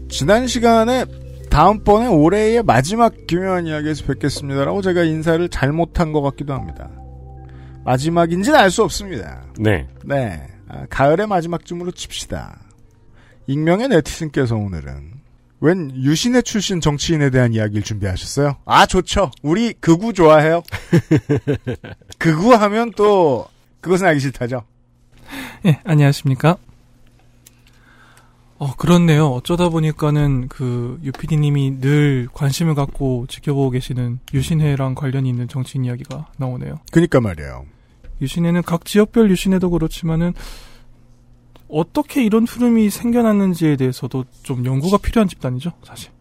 지난 시간에 다음번에 올해의 마지막 기묘한 이야기에서 뵙겠습니다라고 제가 인사를 잘못한 것 같기도 합니다. 마지막인지는 알 수 없습니다. 네. 네. 아, 가을의 마지막쯤으로 칩시다. 익명의 네티즌께서 오늘은 웬 유신의 출신 정치인에 대한 이야기를 준비하셨어요? 아, 좋죠. 우리 극우 좋아해요. 극우 하면 또 그것은 알기 싫다죠. 예, 안녕하십니까. 어, 그렇네요. 어쩌다 보니까는 그 유피디님이 늘 관심을 갖고 지켜보고 계시는 유신회랑 관련이 있는 정치인 이야기가 나오네요. 그니까 말이에요. 유신회는 각 지역별 유신회도 그렇지만은 어떻게 이런 흐름이 생겨났는지에 대해서도 좀 연구가 필요한 집단이죠, 사실.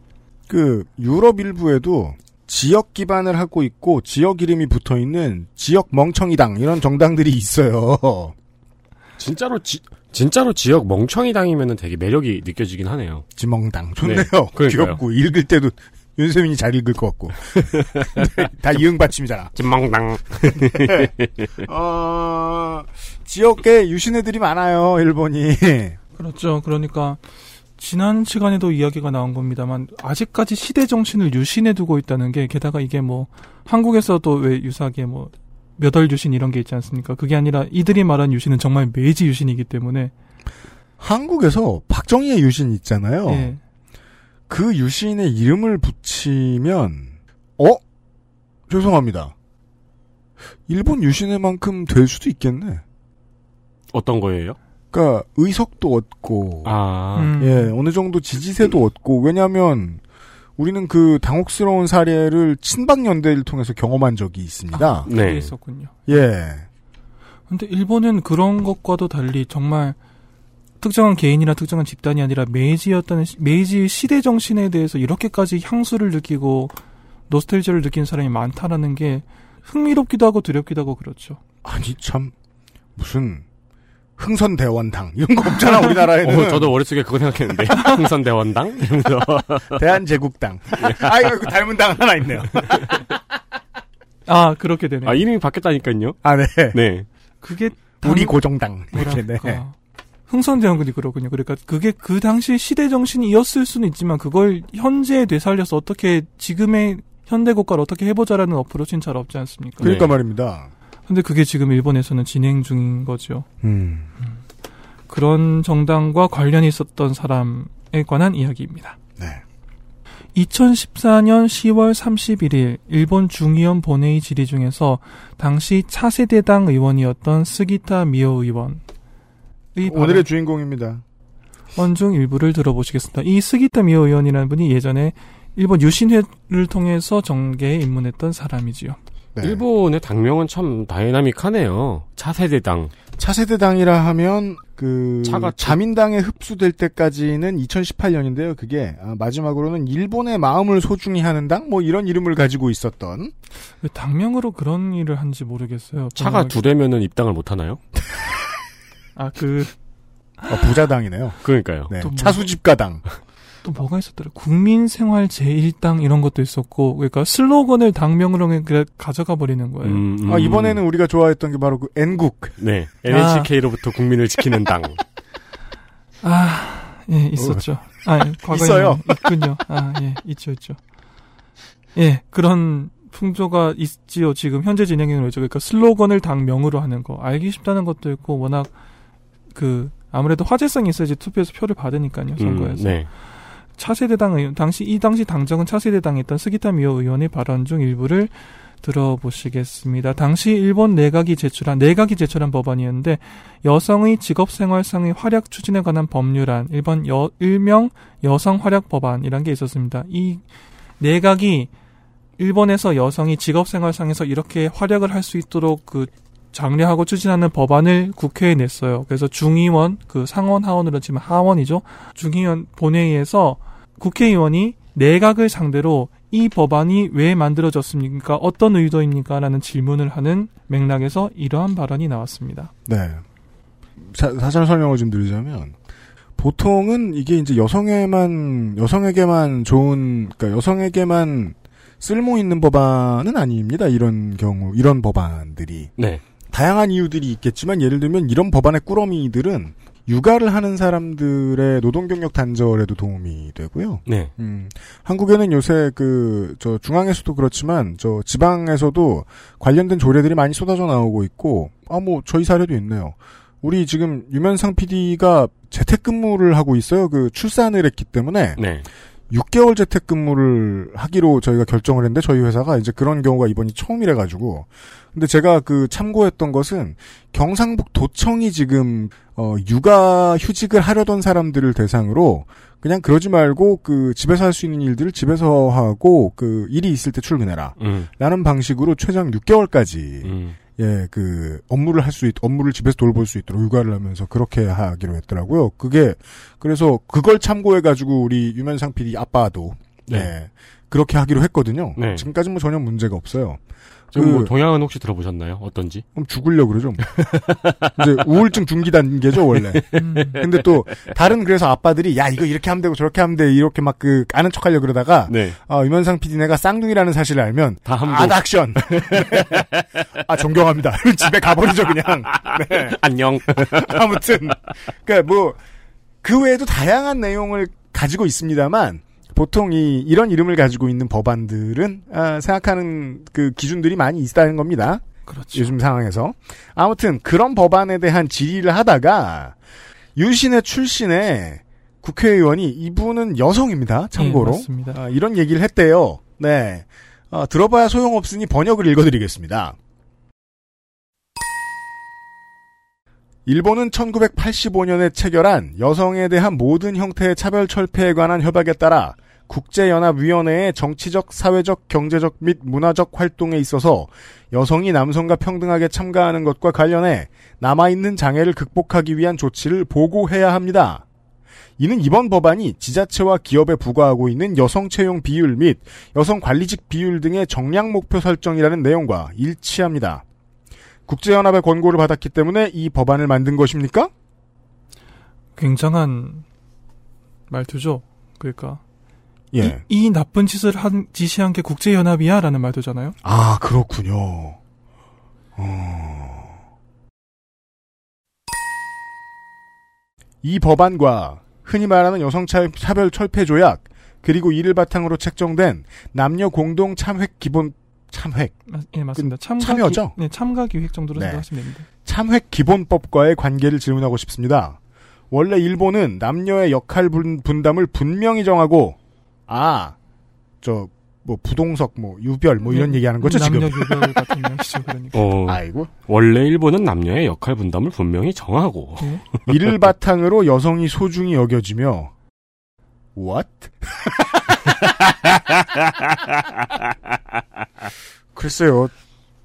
그 유럽 일부에도 지역 기반을 하고 있고 지역 이름이 붙어 있는 지역 멍청이당 이런 정당들이 있어요. 진짜로 지, 진짜로 지역 멍청이 당이면 되게 매력이 느껴지긴 하네요. 지멍당 좋네요. 네. 귀엽고 읽을 때도 윤세민이 잘 읽을 것 같고 다 이응 받침이잖아. 진멍당. 어, 지역에 유신애들이 많아요. 일본이. 그렇죠. 그러니까 지난 시간에도 이야기가 나온 겁니다만 아직까지 시대 정신을 유신해 두고 있다는 게 게다가 이게 뭐 한국에서도 왜 유사하게 뭐 몇월 유신 이런 게 있지 않습니까? 그게 아니라 이들이 말한 유신은 정말 메이지 유신이기 때문에 한국에서 박정희의 유신 있잖아요. 예. 그 유신의 이름을 붙이면 어 죄송합니다. 일본 유신의만큼 될 수도 있겠네. 어떤 거예요? 그러니까 의석도 얻고 아. 음. 예 어느 정도 지지세도 얻고 왜냐하면 우리는 그 당혹스러운 사례를 친박 연대를 통해서 경험한 적이 있습니다. 아, 네. 있었군요. 예. 근데 일본은 그런 것과도 달리 정말 특정한 개인이나 특정한 집단이 아니라 메이지였다는 시- 메이지 시대 정신에 대해서 이렇게까지 향수를 느끼고 노스텔지를 느낀 사람이 많다라는 게 흥미롭기도 하고 두렵기도 하고 그렇죠. 아니 참 무슨 흥선 대원당 이런 거 없잖아 우리나라에는. 어, 저도 머릿속에 그거 생각했는데. 흥선 대원당? 이러면서. 대한제국당. 아 이거 닮은 당 하나 있네요. 아 그렇게 되네. 아, 이름이 바뀌었다니까요? 아 네. 네. 그게 우리 당- 고정당 이렇게 네. 흥선대원군이 그렇군요. 그러니까 그게 그 당시 시대 정신이었을 수는 있지만 그걸 현재에 되살려서 어떻게 지금의 현대 국가를 어떻게 해보자라는 어프로치는 잘 없지 않습니까? 그러니까 네. 말입니다. 근데 그게 지금 일본에서는 진행 중인 거죠. 음. 그런 정당과 관련이 있었던 사람에 관한 이야기입니다. 네. 2014년 10월 31일 일본 중의원 본회의 질의 중에서 당시 차세대당 의원이었던 스기타 미오 의원의 오늘의 주인공입니다. 발언 중 일부를 들어보시겠습니다. 이 스기타 미오 의원이라는 분이 예전에 일본 유신회를 통해서 정계에 입문했던 사람이지요. 네. 일본의 당명은 참 다이나믹하네요. 차세대당. 차세대당이라 하면 그 차가 자민당에 흡수될 때까지는 2018년인데요. 그게 아, 마지막으로는 일본의 마음을 소중히 하는 당 뭐 이런 이름을 가지고 있었던 왜 당명으로 그런 일을 한지 모르겠어요. 차가 두 대면은 입당을 못 하나요? 아, 그, 어, 부자당이네요. 그러니까요. 네, 또 뭐- 차수집가당. 또 뭐가 있었더라. 국민생활 제1당 이런 것도 있었고, 그러니까 슬로건을 당명으로 그냥 가져가 버리는 거예요. 음, 음. 아, 이번에는 우리가 좋아했던 게 바로 그 N국. 네. NHK로부터 국민을 지키는 당. 아, 예, 있었죠. 아, 예, 과거에 있어요. 있군요. 아, 예, 있죠, 있죠. 예, 그런 풍조가 있지요. 지금 현재 진행형으로 있죠. 그러니까 슬로건을 당명으로 하는 거. 알기 쉽다는 것도 있고, 워낙 그 아무래도 화제성이 있어야지 투표에서 표를 받으니까요. 선거에서. 음, 네. 차세대당 의원, 당시 이 당시 당정은 차세대당에 있던 스기타 미오 의원의 발언 중 일부를 들어보시겠습니다. 당시 일본 내각이 제출한 내각이 제출한 법안이었는데 여성의 직업 생활상의 활약 추진에 관한 법률안 일본 여, 일명 여성 활약 법안이란 게 있었습니다. 이 내각이 일본에서 여성이 직업 생활상에서 이렇게 활약을 할 수 있도록 그 장려하고 추진하는 법안을 국회에 냈어요. 그래서 중의원, 그 상원 하원으로 치면 하원이죠. 중의원 본회의에서 국회의원이 내각을 상대로 이 법안이 왜 만들어졌습니까? 어떤 의도입니까? 라는 질문을 하는 맥락에서 이러한 발언이 나왔습니다. 네. 사, 사실 설명을 좀 드리자면 보통은 이게 이제 여성에만 여성에게만 좋은 그러니까 여성에게만 쓸모 있는 법안은 아닙니다. 이런 경우 이런 법안들이 네. 다양한 이유들이 있겠지만 예를 들면 이런 법안의 꾸러미들은 육아를 하는 사람들의 노동 경력 단절에도 도움이 되고요. 네. 음, 한국에는 요새 그, 저, 중앙에서도 그렇지만, 저, 지방에서도 관련된 조례들이 많이 쏟아져 나오고 있고, 아, 뭐, 저희 사례도 있네요. 우리 지금 유면상 PD가 재택근무를 하고 있어요. 그, 출산을 했기 때문에. 네. 6개월 재택근무를 하기로 저희가 결정을 했는데, 저희 회사가 이제 그런 경우가 이번이 처음이래가지고. 근데 제가 그 참고했던 것은 경상북 도청이 지금 어 육아 휴직을 하려던 사람들을 대상으로 그냥 그러지 말고 그 집에서 할 수 있는 일들을 집에서 하고 그 일이 있을 때 출근해라. 음. 라는 방식으로 최장 6개월까지 음. 예, 그 업무를 할 수 있, 업무를 집에서 돌볼 수 있도록 육아를 하면서 그렇게 하기로 했더라고요. 그게 그래서 그걸 참고해 가지고 우리 유면상 PD 아빠도 네. 예, 그렇게 하기로 했거든요. 네. 지금까지 뭐 전혀 문제가 없어요. 지금 뭐 그- 동양은 혹시 들어보셨나요? 어떤지? 그럼 죽으려 그러죠. 뭐. 이제 우울증 중기 단계죠 원래. 음. 근데 또 다른 그래서 아빠들이 야 이거 이렇게 하면 되고 저렇게 하면 돼 이렇게 막 그 아는 척하려 그러다가 네. 어, 유면상 PD네가 쌍둥이라는 사실을 알면 다. 아닥션. 아 존경합니다. 집에 가버리죠 그냥. 네. 안녕. 아무튼 그러니까 뭐 그 외에도 다양한 내용을 가지고 있습니다만 보통 이 이런 이름을 가지고 있는 법안들은 아, 생각하는 그 기준들이 많이 있다는 겁니다. 그렇죠. 요즘 상황에서 아무튼 그런 법안에 대한 질의를 하다가 유신의 출신의 국회의원이 이분은 여성입니다. 참고로 네. 아, 이런 얘기를 했대요. 네, 어, 들어봐야 소용없으니 번역을 읽어드리겠습니다. 일본은 1985년에 체결한 여성에 대한 모든 형태의 차별 철폐에 관한 협약에 따라 국제연합위원회의 정치적, 사회적, 경제적 및 문화적 활동에 있어서 여성이 남성과 평등하게 참가하는 것과 관련해 남아있는 장애를 극복하기 위한 조치를 보고해야 합니다. 이는 이번 법안이 지자체와 기업에 부과하고 있는 여성 채용 비율 및 여성 관리직 비율 등의 정량 목표 설정이라는 내용과 일치합니다. 국제연합의 권고를 받았기 때문에 이 법안을 만든 것입니까? 굉장한 말투죠. 그러니까 예. 이, 이 나쁜 짓을 한 지시한 게 국제연합이야라는 말투잖아요. 아, 그렇군요. 어... 이 법안과 흔히 말하는 여성 차- 차별 철폐 조약 그리고 이를 바탕으로 책정된 남녀 공동 참획 기본 참획 마- 예, 맞습니다. 참가 참여죠? 기, 네, 참가 기획 정도로 네. 생각하시면 됩니다. 참획 기본법과의 관계를 질문하고 싶습니다. 원래 일본은 남녀의 역할 분, 분담을 분명히 정하고 아, 저 뭐 부동석 뭐 유별 뭐 이런 네, 얘기하는 거죠 지금. 남녀 유별 같은 명시죠. 그러니까. 어, 아이고. 원래 일본은 남녀의 역할 분담을 분명히 정하고 네. 이를 바탕으로 여성이 소중히 여겨지며 what? 글쎄요.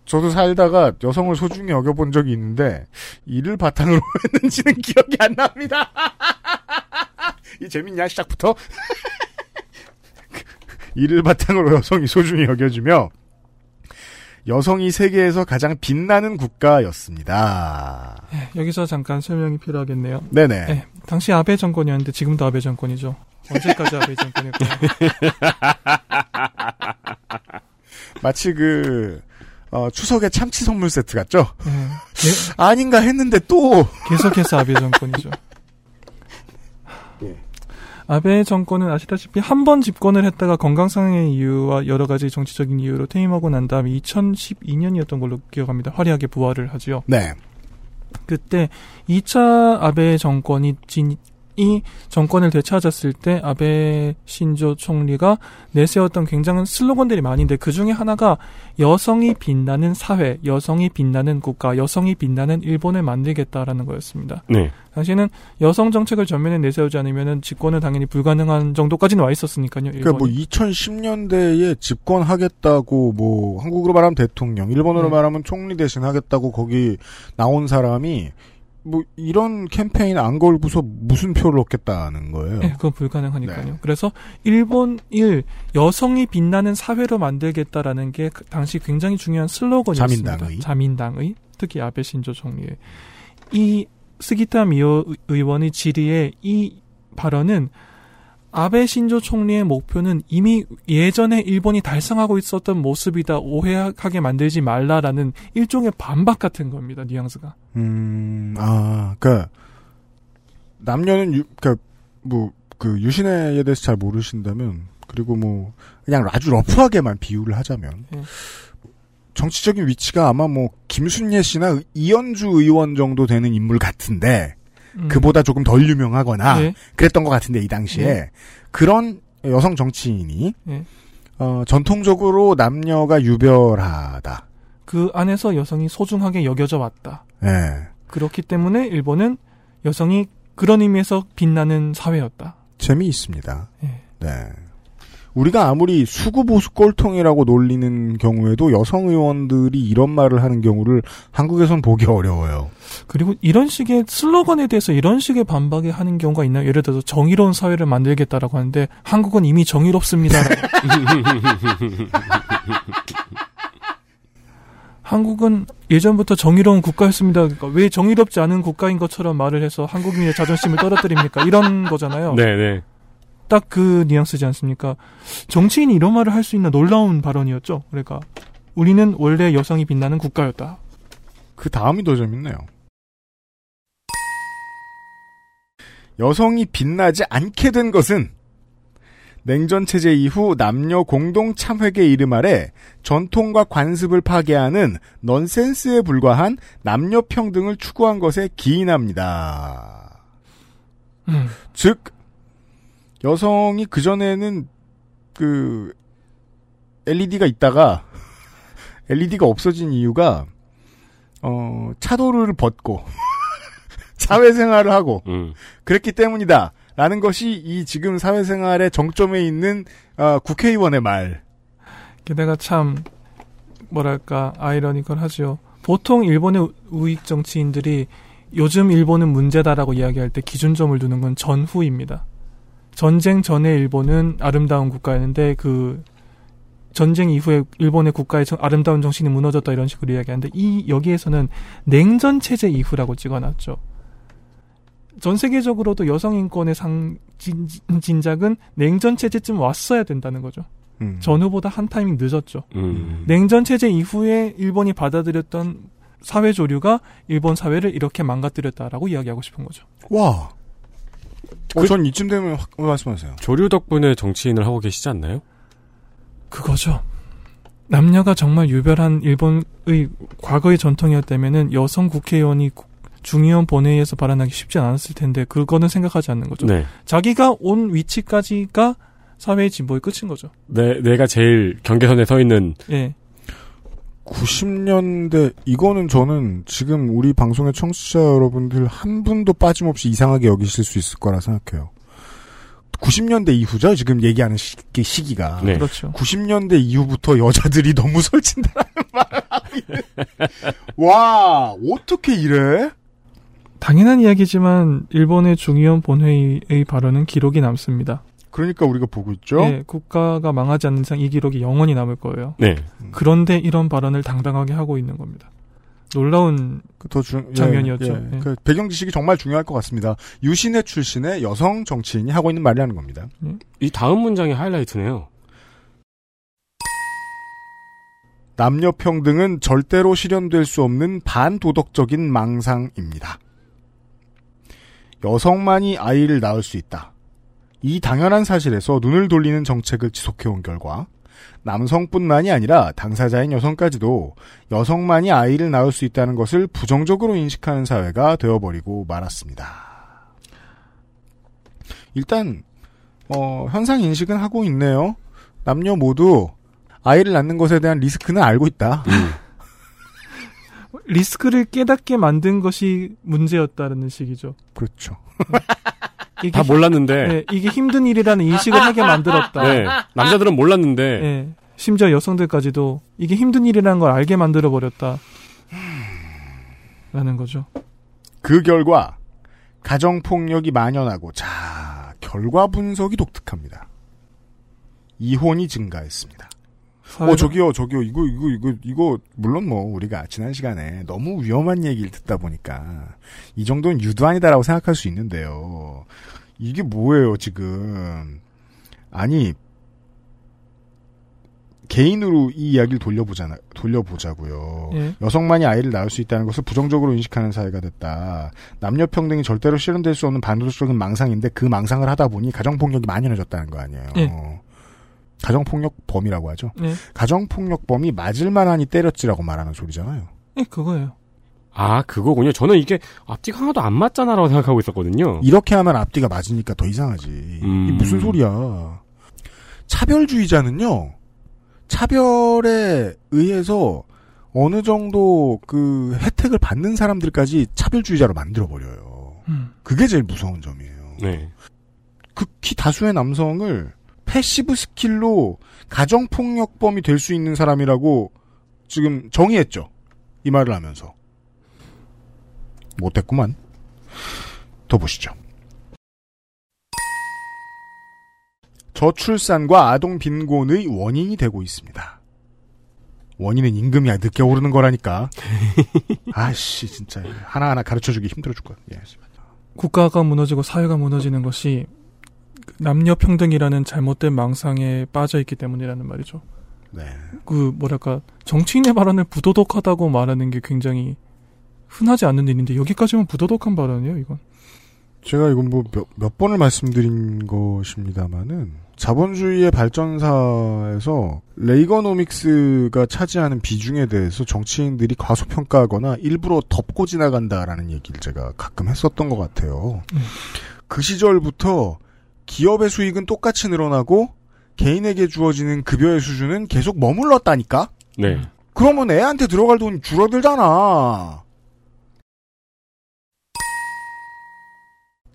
저도 살다가 여성을 소중히 여겨본 적이 있는데 이를 바탕으로 했는지는 기억이 안 납니다. 이 재밌냐 시작부터 이를 바탕으로 여성이 소중히 여겨지며 여성이 세계에서 가장 빛나는 국가였습니다. 예, 여기서 잠깐 설명이 필요하겠네요. 네네. 예, 당시 아베 정권이었는데 지금도 아베 정권이죠. 언제까지 아베 정권일까요? 마치 그 어, 추석에 참치 선물 세트 같죠? 예, 예, 아닌가 했는데 또 계속해서 아베 정권이죠. 예. 아베 정권은 아시다시피 한 번 집권을 했다가 건강상의 이유와 여러 가지 정치적인 이유로 퇴임하고 난 다음에 2012년이었던 걸로 기억합니다. 화려하게 부활을 하지요. 네. 그때 2차 아베 정권이 진, 이 정권을 되찾았을 때 아베 신조 총리가 내세웠던 굉장한 슬로건들이 많은데 그 중에 하나가 여성이 빛나는 사회, 여성이 빛나는 국가, 여성이 빛나는 일본을 만들겠다라는 거였습니다. 네. 당시에는 여성 정책을 전면에 내세우지 않으면 집권은 당연히 불가능한 정도까지는 와 있었으니까요. 그러니까 뭐 일본이. 2010년대에 집권하겠다고 뭐 한국으로 말하면 대통령, 일본어로 네. 말하면 총리 대신 하겠다고 거기 나온 사람이 뭐 이런 캠페인 안 걸고서 무슨 표를 얻겠다는 거예요. 네, 그건 불가능하니까요. 네. 그래서 일본일 여성이 빛나는 사회로 만들겠다라는 게그 당시 굉장히 중요한 슬로건이었습니다. 자민당의. 자민당의 특히 아베 신조 총리의 이 스기타 미오 의원의 질의의 이 발언은 아베 신조 총리의 목표는 이미 예전에 일본이 달성하고 있었던 모습이다 오해하게 만들지 말라라는 일종의 반박 같은 겁니다 뉘앙스가. 음, 아, 그니까, 남녀는, 유, 그니까, 뭐, 그, 유신애에 대해서 잘 모르신다면, 그리고 뭐, 그냥 아주 러프하게만 비유를 하자면, 예. 정치적인 위치가 아마 뭐, 김순예 씨나 이현주 의원 정도 되는 인물 같은데, 음. 그보다 조금 덜 유명하거나, 예. 그랬던 것 같은데, 이 당시에. 예. 그런 여성 정치인이, 예. 어, 전통적으로 남녀가 유별하다. 그 안에서 여성이 소중하게 여겨져 왔다. 예. 그렇기 때문에 일본은 여성이 그런 의미에서 빛나는 사회였다. 재미있습니다. 예. 네. 우리가 아무리 수구보수 꼴통이라고 놀리는 경우에도 여성 의원들이 이런 말을 하는 경우를 한국에선 보기 어려워요. 그리고 이런 식의 슬로건에 대해서 이런 식의 반박을 하는 경우가 있나요? 예를 들어서 정의로운 사회를 만들겠다라고 하는데 한국은 이미 정의롭습니다. 한국은 예전부터 정의로운 국가였습니다. 그러니까 왜 정의롭지 않은 국가인 것처럼 말을 해서 한국인의 자존심을 떨어뜨립니까? 이런 거잖아요. 네네. 딱 그 뉘앙스지 않습니까? 정치인이 이런 말을 할 수 있나 놀라운 발언이었죠. 그러니까 우리는 원래 여성이 빛나는 국가였다. 그 다음이 더 재밌네요. 여성이 빛나지 않게 된 것은 냉전 체제 이후 남녀 공동 참회계 이름 아래 전통과 관습을 파괴하는 넌센스에 불과한 남녀 평등을 추구한 것에 기인합니다. 음. 즉 여성이 그 전에는 그 LED가 있다가 LED가 없어진 이유가 어 차도를 벗고 사회생활을 하고 음. 그랬기 때문이다. 라는 것이 이 지금 사회생활의 정점에 있는 어, 국회의원의 말. 게다가 참 뭐랄까 아이러니컬하죠. 보통 일본의 우- 우익 정치인들이 요즘 일본은 문제다라고 이야기할 때 기준점을 두는 건 전후입니다. 전쟁 전에 일본은 아름다운 국가였는데 그 전쟁 이후에 일본의 국가의 정- 아름다운 정신이 무너졌다 이런 식으로 이야기하는데 이 여기에서는 냉전 체제 이후라고 찍어놨죠. 전 세계적으로도 여성 인권의 상 진, 진작은 냉전 체제쯤 왔어야 된다는 거죠. 음. 전후보다 한 타이밍 늦었죠. 음. 냉전 체제 이후에 일본이 받아들였던 사회 조류가 일본 사회를 이렇게 망가뜨렸다라고 이야기하고 싶은 거죠. 와. 어, 그- 전 이쯤 되면 확 말씀하세요. 조류 덕분에 정치인을 하고 계시지 않나요? 그거죠. 남녀가 정말 유별한 일본의 과거의 전통이었다면은 여성 국회의원이 국- 중의원 본회의에서 발언하기 쉽지 않았을 텐데 그거는 생각하지 않는 거죠. 네. 자기가 온 위치까지가 사회의 진보의 끝인 거죠. 내, 내가 제일 경계선에 서 있는, 예. 90년대 이거는 저는 지금 우리 방송의 청취자 여러분들 한 분도 빠짐없이 이상하게 여기실 수 있을 거라 생각해요. 90년대 이후죠. 지금 얘기하는 시기, 시기가. 네. 그렇죠. 90년대 이후부터 여자들이 너무 설친다라는 말을 하고 와, 어떻게 이래? 당연한 이야기지만 일본의 중의원 본회의의 발언은 기록이 남습니다. 그러니까 우리가 보고 있죠. 예, 국가가 망하지 않는 이상 이 기록이 영원히 남을 거예요. 네. 그런데 이런 발언을 당당하게 하고 있는 겁니다. 놀라운 더 중, 장면이었죠. 예, 예. 그 배경 지식이 정말 중요할 것 같습니다. 유신의 출신의 여성 정치인이 하고 있는 말이라는 겁니다. 이 다음 문장이 하이라이트네요. 남녀 평등은 절대로 실현될 수 없는 반도덕적인 망상입니다. 여성만이 아이를 낳을 수 있다. 이 당연한 사실에서 눈을 돌리는 정책을 지속해온 결과 남성뿐만이 아니라 당사자인 여성까지도 여성만이 아이를 낳을 수 있다는 것을 부정적으로 인식하는 사회가 되어버리고 말았습니다. 일단 어, 현상 인식은 하고 있네요. 남녀 모두 아이를 낳는 것에 대한 리스크는 알고 있다. 리스크를 깨닫게 만든 것이 문제였다는 식이죠. 그렇죠. 이게 다 몰랐는데. 네, 이게 힘든 일이라는 인식을 하게 만들었다. 네. 남자들은 몰랐는데. 네, 심지어 여성들까지도 이게 힘든 일이라는 걸 알게 만들어 버렸다. 라는 거죠. 그 결과 가정 폭력이 만연하고 자 결과 분석이 독특합니다. 이혼이 증가했습니다. 사회가- 어 저기요 저기요 이거 이거 이거 이거 물론 뭐 우리가 지난 시간에 너무 위험한 얘기를 듣다 보니까 이 정도는 유도 아니다라고 생각할 수 있는데요. 이게 뭐예요 지금? 아니 개인으로 이 이야기를 돌려보잖아 돌려보자고요. 예. 여성만이 아이를 낳을 수 있다는 것을 부정적으로 인식하는 사회가 됐다. 남녀 평등이 절대로 실현될 수 없는 반도덕적인 망상인데 그 망상을 하다 보니 가정 폭력이 만연해졌다는 거 아니에요. 예. 가정폭력범이라고 하죠. 네. 가정폭력범이 맞을 만하니 때렸지라고 말하는 소리잖아요. 네, 그거예요. 아, 그거군요. 저는 이게 앞뒤가 하나도 안 맞잖아라고 생각하고 있었거든요. 이렇게 하면 앞뒤가 맞으니까 더 이상하지. 음. 이게 무슨 소리야. 차별주의자는요, 차별에 의해서 어느 정도 그 혜택을 받는 사람들까지 차별주의자로 만들어버려요. 음. 그게 제일 무서운 점이에요. 네. 극히 다수의 남성을 passive skill로 가정폭력범이 될 수 있는 사람이라고 지금 정의했죠. 이 말을 하면서. 못됐구만. 더 보시죠. 저출산과 아동 빈곤의 원인이 되고 있습니다. 원인은 임금이 늦게 오르는 거라니까. 아씨 진짜 하나하나 가르쳐 주기 힘들어 죽겠. 예. 국가가 무너지고 사회가 무너지는 것이 남녀 평등이라는 잘못된 망상에 빠져 있기 때문이라는 말이죠. 네. 그 뭐랄까 정치인의 발언을 부도덕하다고 말하는 게 굉장히 흔하지 않는 일인데 여기까지면 부도덕한 발언이에요, 이건. 제가 이건 뭐 몇, 몇 번을 말씀드린 것입니다만은 자본주의의 발전사에서 레이거노믹스가 차지하는 비중에 대해서 정치인들이 과소평가하거나 일부러 덮고 지나간다라는 얘기를 제가 가끔 했었던 것 같아요. 그 시절부터 기업의 수익은 똑같이 늘어나고 개인에게 주어지는 급여의 수준은 계속 머물렀다니까? 네. 그러면 애한테 들어갈 돈이 줄어들잖아.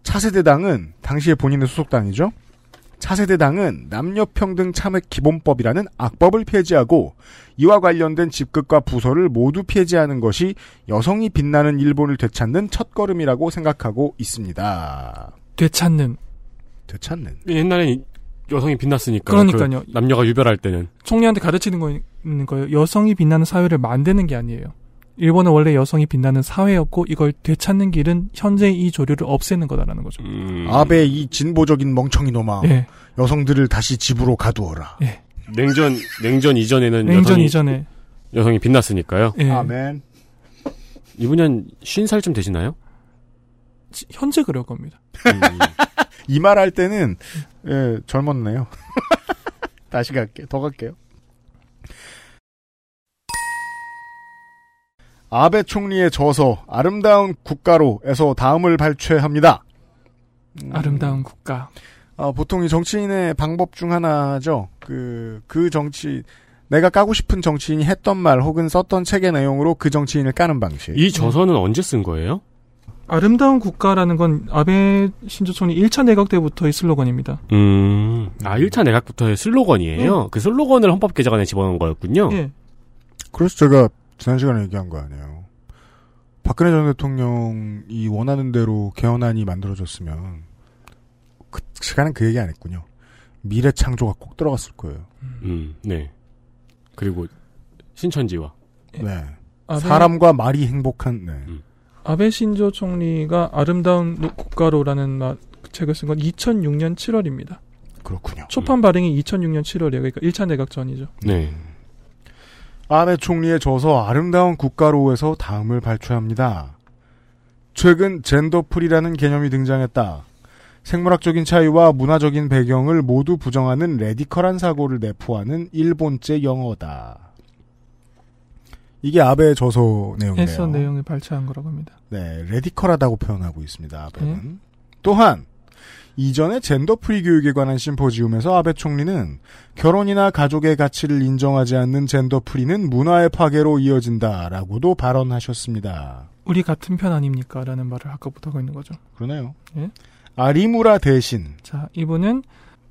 차세대당은 당시에 본인의 소속당이죠. 차세대당은 남녀평등 참여 기본법이라는 악법을 폐지하고 이와 관련된 직급과 부서를 모두 폐지하는 것이 여성이 빛나는 일본을 되찾는 첫걸음이라고 생각하고 있습니다. 되찾는. 되찾는. 옛날에 여성이 빛났으니까. 그러니까요. 그 남녀가 유별할 때는. 총리한테 가르치는 거 있는 거예요. 여성이 빛나는 사회를 만드는 게 아니에요. 일본은 원래 여성이 빛나는 사회였고 이걸 되찾는 길은 현재 이 조류를 없애는 거다라는 거죠. 음. 아베 이 진보적인 멍청이 놈아. 예. 여성들을 다시 집으로 가두어라. 예. 냉전 냉전 이전에는 냉전 여성이, 이전에 여성이 빛났으니까요. 예. 아멘. 이분이 한 50살쯤 되시나요? 지- 현재 그럴 겁니다. 음. 이 말 할 때는 예, 젊었네요. 다시 갈게. 더 갈게요. 아베 총리의 저서 아름다운 국가로에서 다음을 발췌합니다. 아름다운 국가. 아, 보통 이 정치인의 방법 중 하나죠. 그, 그 정치, 내가 까고 싶은 정치인이 했던 말 혹은 썼던 책의 내용으로 그 정치인을 까는 방식. 이 저서는 언제 쓴 거예요? 아름다운 국가라는 건 아베 신조 총리 1차 내각 때부터의 슬로건입니다. 음. 아, 1차 내각부터의 슬로건이에요? 그 슬로건을 헌법 개정안에 집어넣은 거였군요. 예. 그래서 제가 지난 시간에 얘기한 거 아니에요. 박근혜 전 대통령이 원하는 대로 개헌안이 만들어졌으면 그 시간엔 그 얘기 안 했군요. 미래 창조가 꼭 들어갔을 거예요. 음, 네. 그리고 신천지와 네. 아베- 사람과 말이 행복한 네. 아베 신조 총리가 아름다운 노- 국가로라는 마- 책을 쓴 건 2006년 7월입니다. 그렇군요. 초판 발행이 2006년 7월이에요. 그러니까 1차 내각 전이죠. 네. 아베 총리의 저서 아름다운 국가로에서 다음을 발표합니다. 최근 gender free라는 개념이 등장했다. 생물학적인 차이와 문화적인 배경을 모두 부정하는 radical한 사고를 내포하는 일본제 영어다. 이게 아베의 저서 내용이에요. 해서 내용을 발췌한 거라고 합니다. 네, radical하다고 표현하고 있습니다. 아베는. 또한 이전에 gender free 교육에 관한 심포지움에서 아베 총리는 결혼이나 가족의 가치를 인정하지 않는 gender free는 문화의 파괴로 이어진다라고도 발언하셨습니다. 우리 같은 편 아닙니까? 라는 말을 아까부터 하고 있는 거죠. 그러네요. 예? 아리무라 대신 자, 이분은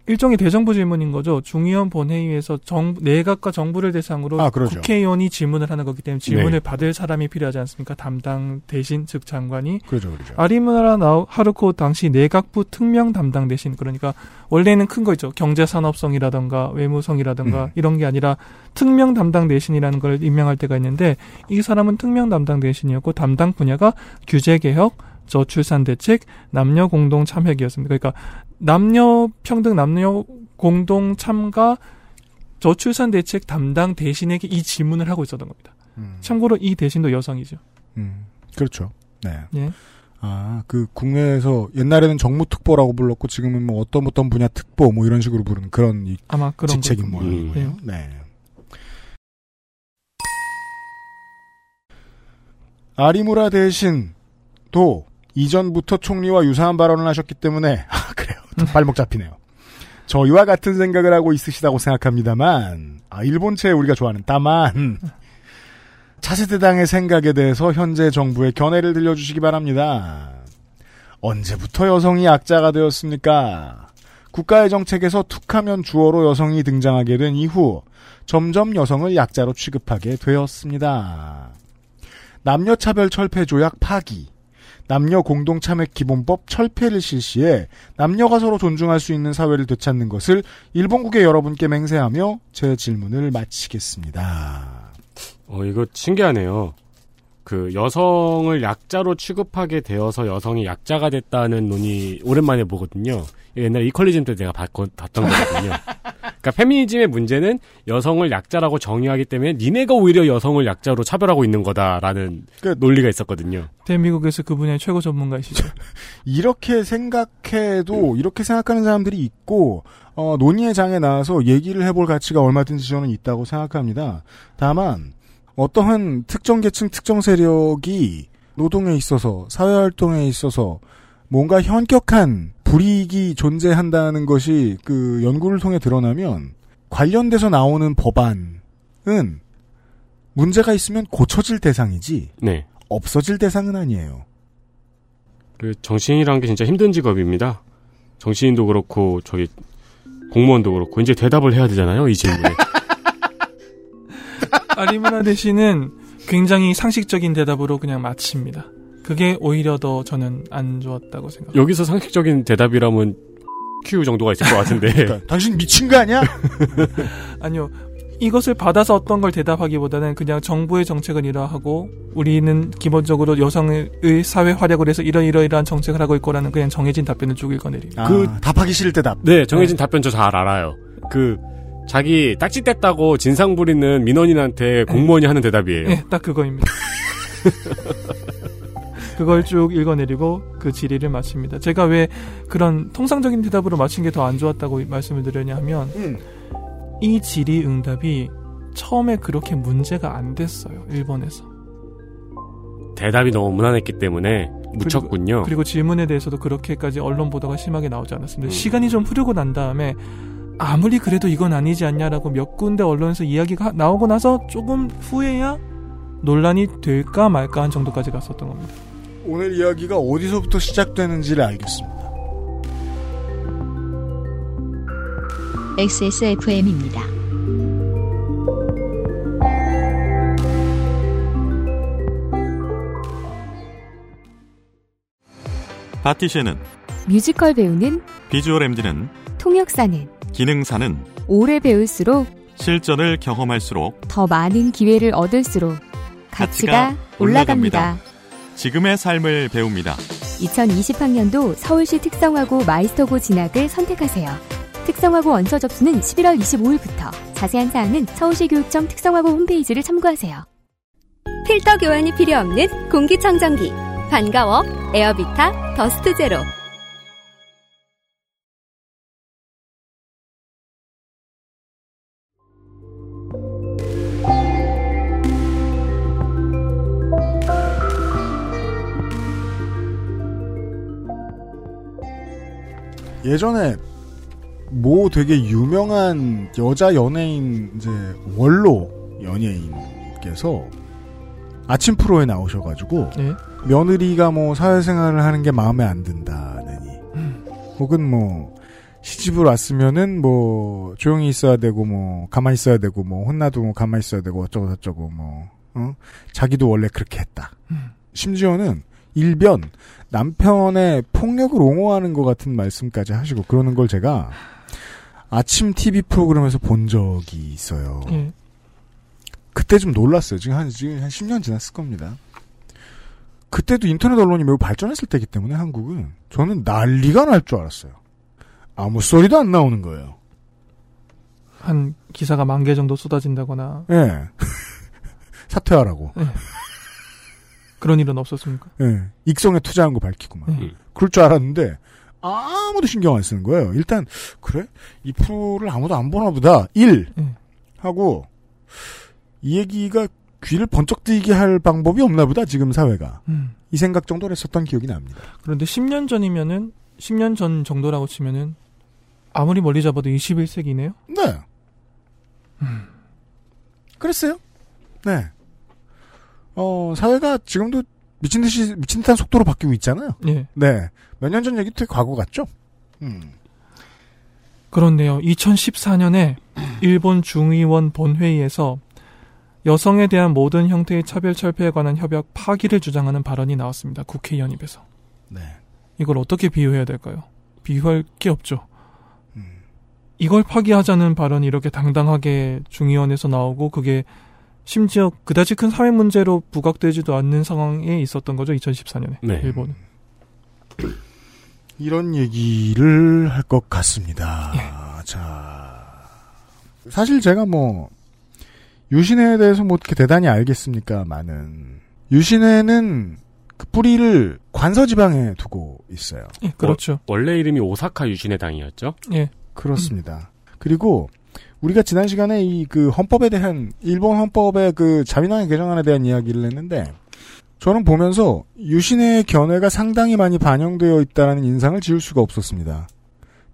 일종의 대정부 질문인 거죠. 중의원 본회의에서 정, 내각과 정부를 대상으로 아. 국회의원이 질문을 하는 거기 때문에 질문을 네. 받을 사람이 필요하지 않습니까? 담당 대신 즉 장관이 그러죠, 그러죠. 아리무라 나우 하루코 당시 내각부 특명 담당 대신 그러니까 원래는 큰 거 있죠. 경제 산업성이라던가 외무성이라던가 음. 이런 게 아니라 특명 담당 대신이라는 걸 임명할 때가 있는데 이 사람은 특명 담당 대신이었고 담당 분야가 규제 개혁, 저출산 대책, 남녀 공동 참여기였습니다. 그러니까 남녀 평등 남녀 공동 참가 저출산 대책 담당 대신에게 이 질문을 하고 있었던 겁니다. 음, 참고로 이 대신도 여성이죠. 음, 그렇죠. 네. 예. 아, 그 국내에서 옛날에는 정무 특보라고 불렀고 지금은 뭐 어떤 어떤 분야 특보 뭐 이런 식으로 부르는 그런 이 아마 그런 직책인 걸 모양이고요. 거예요. 네. 아리무라 대신도 이전부터 총리와 유사한 발언을 하셨기 때문에 발목 잡히네요. 저희와 같은 생각을 하고 있으시다고 생각합니다만 아 일본체 우리가 좋아하는 다만 차세대당의 생각에 대해서 현재 정부의 견해를 들려주시기 바랍니다. 언제부터 여성이 약자가 되었습니까? 국가의 정책에서 툭하면 주어로 여성이 등장하게 된 이후 점점 여성을 약자로 취급하게 되었습니다. 남녀차별 철폐 조약 파기, 남녀 공동 참여 기본법 철폐를 실시해 남녀가 서로 존중할 수 있는 사회를 되찾는 것을 일본국의 여러분께 맹세하며 제 질문을 마치겠습니다. 어, 이거 신기하네요. 그 여성을 약자로 취급하게 되어서 여성이 약자가 됐다는 논의 오랜만에 보거든요. 옛날 이퀄리즘 때 내가 봤, 봤던 거거든요. 그러니까 페미니즘의 문제는 여성을 약자라고 정의하기 때문에 니네가 오히려 여성을 약자로 차별하고 있는 거다라는 논리가 있었거든요. 대미국에서 그 분야의 최고 전문가이시죠. 이렇게 생각해도 이렇게 생각하는 사람들이 있고 어, 논의의 장에 나와서 얘기를 해볼 가치가 얼마든지 저는 있다고 생각합니다. 다만 어떠한 특정 계층 특정 세력이 노동에 있어서 사회활동에 있어서 뭔가 현격한 불이익이 존재한다는 것이 그 연구를 통해 드러나면 관련돼서 나오는 법안은 문제가 있으면 고쳐질 대상이지 네. 없어질 대상은 아니에요. 그 정치인이라는 게 진짜 힘든 직업입니다. 정치인도 그렇고 저기 공무원도 그렇고 이제 대답을 해야 되잖아요 이 질문에. 아리무라 대신은 굉장히 상식적인 대답으로 그냥 마칩니다. 그게 오히려 더 저는 안 좋았다고 생각. 여기서 상식적인 대답이라면 큐 정도가 있을 것 같은데. 그러니까 당신 미친 거 아니야? 아니요. 이것을 받아서 어떤 걸 대답하기보다는 그냥 정부의 정책은 이러하고 우리는 기본적으로 여성의 사회 활약을 해서 이러이러이러한 정책을 하고 있고라는 그냥 정해진 답변을 쭉 읽어내립니다. 그 답하기 싫을 때 답. 네, 정해진 답변 저 잘 알아요. 그 자기 딱지 뗐다고 진상 부리는 민원인한테 공무원이 하는 대답이에요. 네, 딱 그거입니다. 그걸 쭉 읽어내리고 그 질의를 마칩니다. 제가 왜 그런 통상적인 대답으로 마친 게 더 안 좋았다고 말씀을 드렸냐 하면 이 질의 응답이 처음에 그렇게 문제가 안 됐어요. 일본에서. 대답이 너무 무난했기 때문에 묻혔군요. 그리고, 그리고 질문에 대해서도 그렇게까지 언론 보도가 심하게 나오지 않았습니다. 시간이 좀 흐르고 난 다음에 아무리 그래도 이건 아니지 않냐라고 몇 군데 언론에서 이야기가 나오고 나서 조금 후에야 논란이 될까 말까 한 정도까지 갔었던 겁니다. 오늘 이야기가 어디서부터 시작되는지를 알겠습니다. XSFM입니다. 파티셰는 뮤지컬 배우는 비주얼 MD는 통역사는 기능사는 오래 배울수록 실전을 경험할수록 더 많은 기회를 얻을수록 가치가, 가치가 올라갑니다. 올라갑니다. 지금의 삶을 배웁니다. 2020학년도 서울시 특성화고 마이스터고 진학을 선택하세요. 특성화고 원서 접수는 11월 25일부터. 자세한 사항은 서울시 교육청 특성화고 홈페이지를 참고하세요. 필터 교환이 필요 없는 공기청정기. 반가워. 에어비타 더스트 제로. 예전에 모 되게 유명한 여자 연예인 이제 원로 연예인께서 아침 프로에 나오셔가지고 네. 며느리가 뭐 사회생활을 하는 게 마음에 안 든다느니 혹은 뭐 시집을 왔으면은 뭐 조용히 있어야 되고 뭐 가만히 있어야 되고 뭐 혼나도 뭐 가만히 있어야 되고 어쩌고 저쩌고 뭐 어? 자기도 원래 그렇게 했다. 심지어는 일변 남편의 폭력을 옹호하는 것 같은 말씀까지 하시고 그러는 걸 제가 아침 TV 프로그램에서 본 적이 있어요. 예. 그때 좀 놀랐어요. 지금 한, 지금 한 10년 지났을 겁니다. 그때도 인터넷 언론이 매우 발전했을 때이기 때문에 한국은 저는 난리가 날 줄 알았어요. 아무 소리도 안 나오는 거예요. 한 기사가 만 개 정도 쏟아진다거나 예. 사퇴하라고. 그런 일은 없었습니까? 예. 익성에 투자한 거 밝히고 막. 그럴 줄 알았는데 아무도 신경 안 쓰는 거예요. 일단 그래 이 프로를 아무도 안 보나 보다. 1 하고 이 얘기가 귀를 번쩍 뜨이게 할 방법이 없나 보다 지금 사회가. 음. 이 생각 정도를 했었던 기억이 납니다. 그런데 10년 전이면은 10년 전 정도라고 치면은 아무리 멀리 잡아도 21세기네요. 네. 그랬어요. 네. 어, 사회가 지금도 미친 듯이, 미친 듯한 속도로 바뀌고 있잖아요. 예. 네. 몇 년 전 얘기 되게 과거 같죠? 음. 그런데요. 2014년에 일본 중의원 본회의에서 여성에 대한 모든 형태의 차별 철폐에 관한 협약 파기를 주장하는 발언이 나왔습니다. 국회의원 입에서. 네. 이걸 어떻게 비유해야 될까요? 비유할 게 없죠. 이걸 파기하자는 발언이 이렇게 당당하게 중의원에서 나오고 그게 심지어 그다지 큰 사회 문제로 부각되지도 않는 상황에 있었던 거죠. 2014년에 네. 일본은. 이런 얘기를 할 것 같습니다. 자. 사실 제가 뭐, 유신회에 대해서 뭐 어떻게 대단히 알겠습니까? 많은. 유신회는 그 뿌리를 관서 지방에 두고 있어요. 예, 그렇죠. 원래 이름이 오사카 유신의 당이었죠? 예. 그렇습니다. 그리고 우리가 지난 시간에 이 그 헌법에 대한 일본 헌법의 그 자민당의 개정안에 대한 이야기를 했는데 저는 보면서 유신의 견해가 상당히 많이 반영되어 있다는 인상을 지울 수가 없었습니다.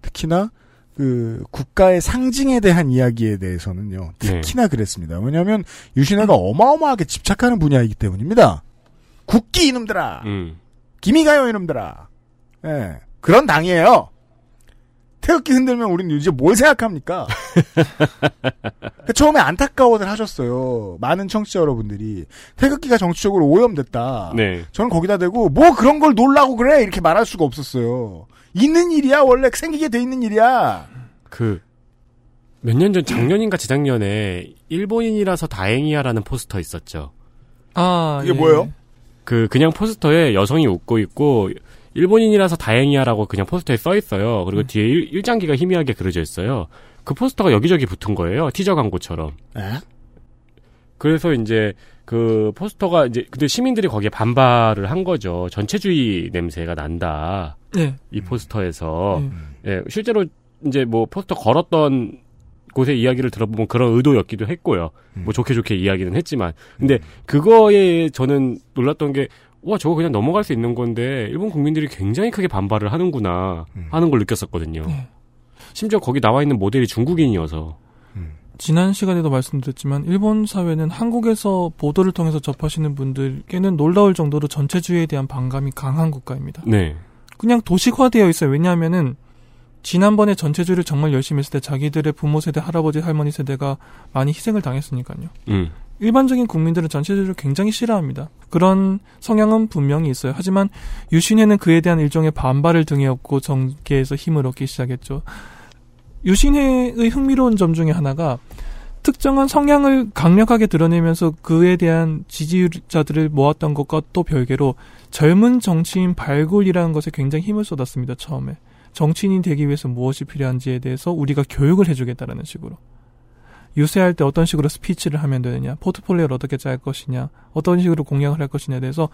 특히나 그 국가의 상징에 대한 이야기에 대해서는요. 특히나 그랬습니다. 왜냐하면 유신회가 어마어마하게 집착하는 분야이기 때문입니다. 국기 이놈들아. 음. 기미가요 이놈들아. 예. 그런 당이에요. 태극기 흔들면 우리는 이제 뭘 생각합니까? 그 처음에 안타까워들 하셨어요. 많은 청취자 여러분들이 태극기가 정치적으로 오염됐다. 네. 저는 거기다 대고 뭐 그런 걸 놀라고 그래 이렇게 말할 수가 없었어요. 있는 일이야 원래 생기게 돼 있는 일이야. 그, 몇 년 전, 작년인가 재작년에, 일본인이라서 다행이야라는 포스터 있었죠. 아, 그게 뭐예요? 그, 그냥 포스터에 여성이 웃고 있고, 일본인이라서 다행이야라고 그냥 포스터에 써 있어요. 그리고 뒤에 일, 일장기가 희미하게 그려져 있어요. 그 포스터가 여기저기 붙은 거예요. 티저 광고처럼. 에? 그래서 이제 그 포스터가 이제 근데 시민들이 거기에 반발을 한 거죠. 전체주의 냄새가 난다. 네. 이 포스터에서 예, 실제로 이제 뭐 포스터 걸었던 곳의 이야기를 들어보면 그런 의도였기도 했고요. 뭐 좋게 좋게 이야기는 했지만 근데 그거에 저는 놀랐던 게 와, 저거 그냥 넘어갈 수 있는 건데, 일본 국민들이 굉장히 크게 반발을 하는구나, 하는 걸 느꼈었거든요. 심지어 거기 나와 있는 모델이 중국인이어서. 지난 시간에도 말씀드렸지만 일본 사회는 한국에서 보도를 통해서 접하시는 분들께는 놀라울 정도로 전체주의에 대한 반감이 강한 국가입니다. 네. 그냥 도식화되어 있어요. 왜냐하면은 지난번에 전체주의를 정말 열심히 했을 때 자기들의 부모 세대, 할아버지, 할머니 세대가 많이 희생을 당했으니까요. 음. 일반적인 국민들은 전체적으로 굉장히 싫어합니다. 그런 성향은 분명히 있어요. 하지만 유신회는 그에 대한 일종의 반발을 등에 업고 정계에서 힘을 얻기 시작했죠. 유신회의 흥미로운 점 중에 하나가 특정한 성향을 강력하게 드러내면서 그에 대한 지지자들을 모았던 것과 또 별개로 젊은 정치인 발굴이라는 것에 굉장히 힘을 쏟았습니다. 처음에 정치인이 되기 위해서 무엇이 필요한지에 대해서 우리가 교육을 해주겠다라는 식으로 유세할 때 어떤 식으로 스피치를 하면 되느냐, 포트폴리오를 어떻게 짤 것이냐, 어떤 식으로 공약을 할 것이냐에 대해서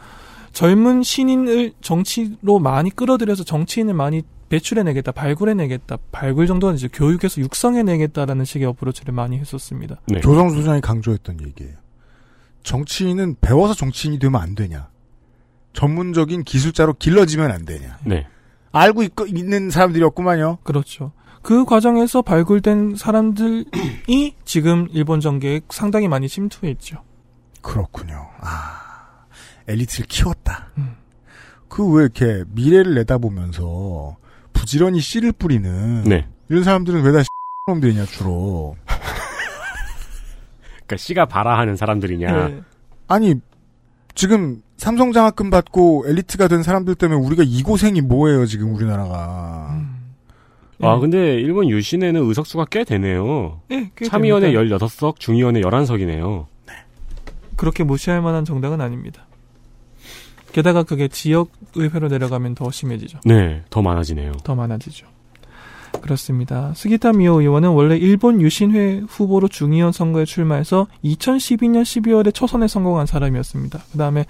젊은 신인을 정치로 많이 끌어들여서 정치인을 많이 배출해내겠다, 발굴해내겠다, 발굴 정도는 이제 교육에서 육성해내겠다라는 식의 어프로치를 많이 했었습니다. 네. 조성수 소장이 강조했던 얘기예요. 정치인은 배워서 정치인이 되면 안 되냐. 전문적인 기술자로 길러지면 안 되냐. 네. 알고 있, 있는 사람들이었구만요. 그렇죠. 그 과정에서 발굴된 사람들이 지금 일본 정계에 상당히 많이 침투해 있죠. 그렇군요. 아, 엘리트를 키웠다. 음. 그왜 이렇게 미래를 내다보면서 부지런히 씨를 뿌리는 네. 이런 사람들은 왜 다 놈들이냐 주로. 그러니까 씨가 바라하는 사람들이냐. 네. 아니 지금 삼성 장학금 받고 엘리트가 된 사람들 때문에 우리가 이 고생이 뭐예요 지금 우리나라가. 음. 아 근데 일본 유신에는 의석수가 꽤 되네요. 네, 꽤 참의원에 됩니다. 16석, 중의원에 11석이네요. 그렇게 무시할 만한 정당은 아닙니다. 게다가 그게 지역 의회로 내려가면 더 심해지죠. 네, 더 많아지네요. 더 많아지죠. 그렇습니다. 스기타 미오 의원은 원래 일본 유신회 후보로 중의원 선거에 출마해서 2012년 12월에 초선에 성공한 사람이었습니다. 그 다음에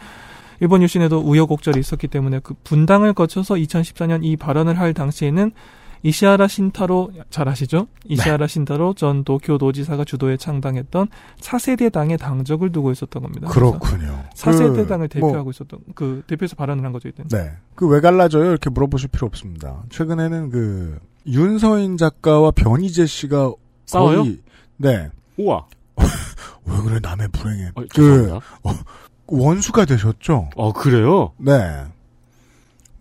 일본 유신에도 우여곡절이 있었기 때문에 그 분당을 거쳐서 2014년 이 발언을 할 당시에는 이시하라 신타로 잘 아시죠? 이시하라 신타로 전 도쿄 도지사가 주도해 창당했던 4세대 당의 당적을 두고 있었던 겁니다. 그렇군요. 4세대 그, 당을 뭐, 대표하고 있었던 그 대표에서 발언을 한 거죠 이때. 네. 그 왜 갈라져요? 이렇게 물어보실 필요 없습니다. 최근에는 그 윤서인 작가와 변희재 씨가 싸워요? 거의 네. 우와. 왜 그래 남의 불행에 어, 그. 어, 원수가 되셨죠? 어 그래요? 네.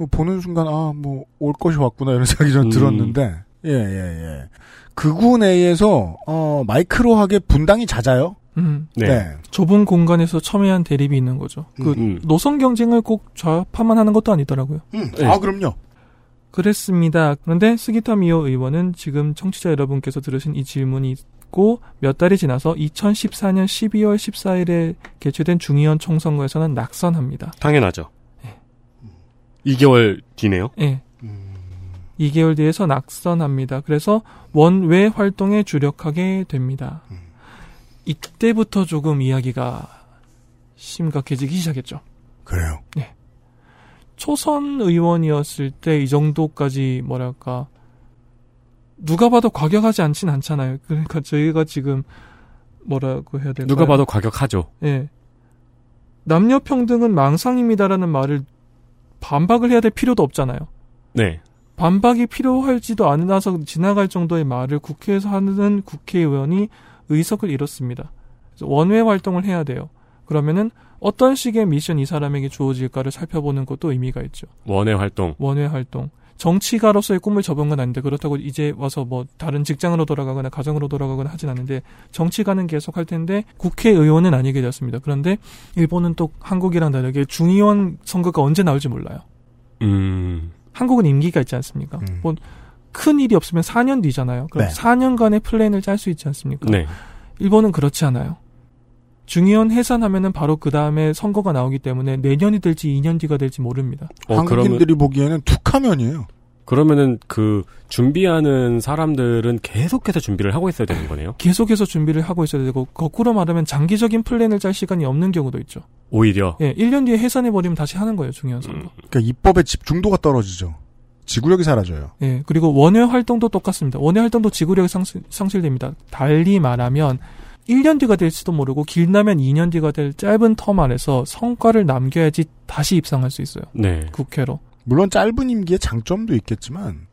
뭐 보는 순간 아 뭐 올 것이 왔구나 이런 생각이 좀 음. 들었는데 예예 예. 극우 내에서 어 마이크로하게 분당이 잦아요. 음. 네. 좁은 공간에서 첨예한 대립이 있는 거죠. 그 음. 노선 경쟁을 꼭 좌파만 하는 것도 아니더라고요. 음. 네. 아 그럼요. 그랬습니다. 그런데 스기타 미오 의원은 지금 청취자 여러분께서 들으신 이 질문이 있고 몇 달이 지나서 2014년 12월 14일에 개최된 중의원 총선거에서는 낙선합니다. 당연하죠. 2개월 뒤네요. 예. 2개월 뒤에서 낙선합니다. 그래서 원외 활동에 주력하게 됩니다. 이때부터 조금 이야기가 심각해지기 시작했죠. 그래요. 초선 의원이었을 때 이 정도까지 뭐랄까 누가 봐도 과격하지 않진 않잖아요. 그러니까 저희가 지금 뭐라고 해야 될까요? 누가 봐도 과격하죠. 예. 남녀 평등은 망상입니다라는 말을 반박을 해야 될 필요도 없잖아요. 네. 반박이 필요할지도 않아서 지나갈 정도의 말을 국회에서 하는 국회의원이 의석을 잃었습니다. 그래서 원외 활동을 해야 돼요. 그러면은 어떤 식의 미션 이 사람에게 주어질까를 살펴보는 것도 의미가 있죠. 원외 활동. 원외 활동. 정치가로서의 꿈을 접은 건 아닌데 그렇다고 이제 와서 뭐 다른 직장으로 돌아가거나 가정으로 돌아가거나 하진 않는데 정치가는 계속 할 텐데 국회의원은 아니게 되었습니다. 그런데 일본은 또 한국이랑 다르게 중의원 선거가 언제 나올지 몰라요. 음. 한국은 임기가 있지 않습니까? 음. 뭐큰 일이 없으면 4년 뒤잖아요. 그럼 네. 4년간의 플랜을 짤 수 있지 않습니까? 네. 일본은 그렇지 않아요. 중의원 해산하면은 바로 그 다음에 선거가 나오기 때문에 내년이 될지 2년 뒤가 될지 모릅니다. 어, 그러면 한국인들이 보기에는 툭하면이에요. 그러면은 그 준비하는 사람들은 계속해서 준비를 하고 있어야 되는 거네요. 계속해서 준비를 하고 있어야 되고 거꾸로 말하면 장기적인 플랜을 짤 시간이 없는 경우도 있죠. 오히려 예, 1년 뒤에 해산해 버리면 다시 하는 거예요, 중의원 선거. 그러니까 입법의 집중도가 떨어지죠. 지구력이 사라져요. 예, 그리고 원외 활동도 똑같습니다. 원외 활동도 지구력이 상실, 상실됩니다. 달리 말하면 1년 뒤가 될지도 모르고 길다면 2년 뒤가 될 짧은 텀 안에서 성과를 남겨야지 다시 입상할 수 있어요. 네. 국회로. 물론 짧은 임기의 장점도 있겠지만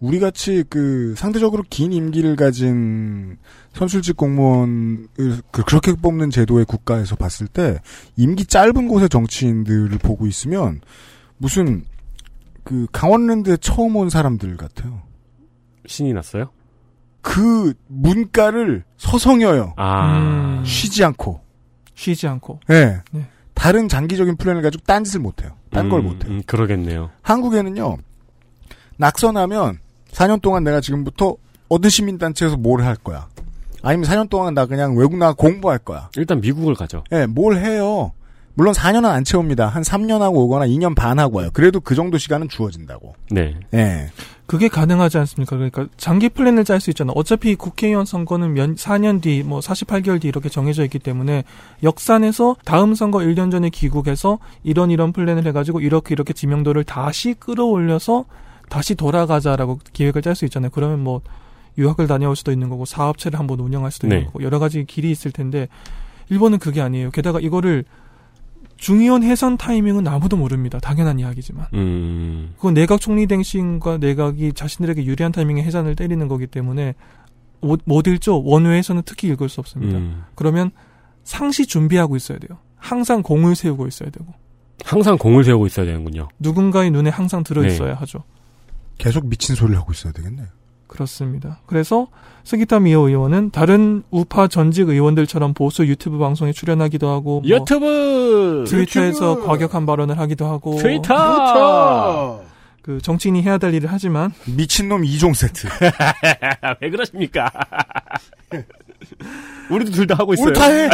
우리 같이 그 상대적으로 긴 임기를 가진 선출직 공무원을 그- 그렇게 뽑는 제도의 국가에서 봤을 때 임기 짧은 곳의 정치인들을 보고 있으면 무슨 그 강원랜드에 처음 온 사람들 같아요. 신이 났어요? 그 문가를 서성여요. 아. 음. 쉬지 않고. 쉬지 않고. 예. 네. 다른 장기적인 플랜을 가지고 딴 짓을 못해요. 딴걸 음, 못해요. 음, 그러겠네요. 한국에는요, 낙선하면 4년 동안 내가 지금부터 어느 시민단체에서 뭘 할 거야. 아니면 4년 동안 나 그냥 외국 나가 공부할 거야. 일단 미국을 가죠. 예, 뭘 해요. 물론 4년은 안 채웁니다. 한 3년 하고 오거나 2년 반 하고 와요. 그래도 그 정도 시간은 주어진다고. 네. 예. 그게 가능하지 않습니까? 그러니까 장기 플랜을 짤 수 있잖아. 어차피 국회의원 선거는 몇, 4년 뒤, 뭐 48개월 뒤 이렇게 정해져 있기 때문에 역산해서 다음 선거 1년 전에 귀국해서 이런 이런 플랜을 해가지고 이렇게 이렇게 지명도를 다시 끌어올려서 다시 돌아가자라고 계획을 짤 수 있잖아요. 그러면 뭐 유학을 다녀올 수도 있는 거고 사업체를 한번 운영할 수도 네. 있는 거고 여러 가지 길이 있을 텐데 일본은 그게 아니에요. 게다가 이거를 중의원 해산 타이밍은 아무도 모릅니다. 당연한 이야기지만. 음. 그건 내각 총리 댕신과 내각이 자신들에게 유리한 타이밍에 해산을 때리는 거기 때문에 못, 못 읽죠. 원외에서는 특히 읽을 수 없습니다. 음. 그러면 상시 준비하고 있어야 돼요. 항상 공을 세우고 있어야 되고 항상 공을 세우고 있어야 되는군요. 누군가의 눈에 항상 들어 네. 있어야 하죠. 계속 미친 소리를 하고 있어야 되겠네요. 그렇습니다. 그래서 스기타 미오 의원은 다른 우파 전직 의원들처럼 보수 유튜브 방송에 출연하기도 하고 뭐 유튜브! 트위터에서 유튜브! 과격한 발언을 하기도 하고 트위터! 그 정치인이 해야 될 일을 하지만 미친놈 2종 세트. 왜 그러십니까? 우리도 둘 다 하고 있어요. 우리 다 해!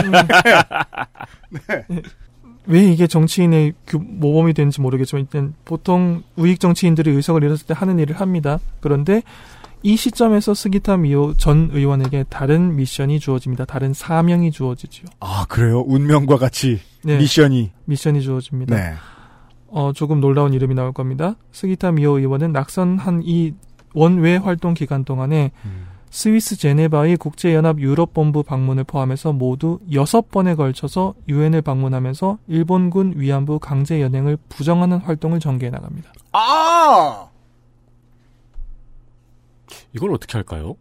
왜 이게 정치인의 그 모범이 되는지 모르겠지만 일단 보통 우익 정치인들이 의석을 잃었을 때 하는 일을 합니다. 그런데 이 시점에서 스기타 미오 전 의원에게 다른 미션이 주어집니다. 다른 사명이 주어지죠. 아, 그래요? 운명과 같이 네. 미션이. 미션이 주어집니다. 네. 어, 조금 놀라운 이름이 나올 겁니다. 스기타 미오 의원은 낙선한 이 원외 활동 기간 동안에 스위스 제네바의 국제연합 유럽본부 방문을 포함해서 모두 6번에 걸쳐서 유엔을 방문하면서 일본군 위안부 강제 연행을 부정하는 활동을 전개해 나갑니다. 아! 이걸 어떻게 할까요?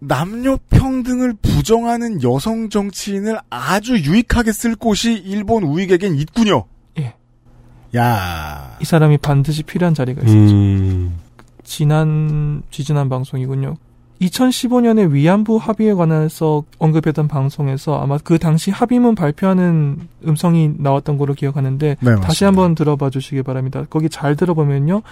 남녀 평등을 부정하는 여성 정치인을 아주 유익하게 쓸 곳이 일본 우익에겐 있군요. 예. 야. 이 사람이 반드시 필요한 자리가 있었죠. 음. 지난 지지난 방송이군요. 2015년에 위안부 합의에 관해서 언급했던 방송에서 아마 그 당시 합의문 발표하는 음성이 나왔던 걸로 기억하는데 네, 맞습니다. 다시 한번 들어봐 주시기 바랍니다. 거기 잘 들어보면요.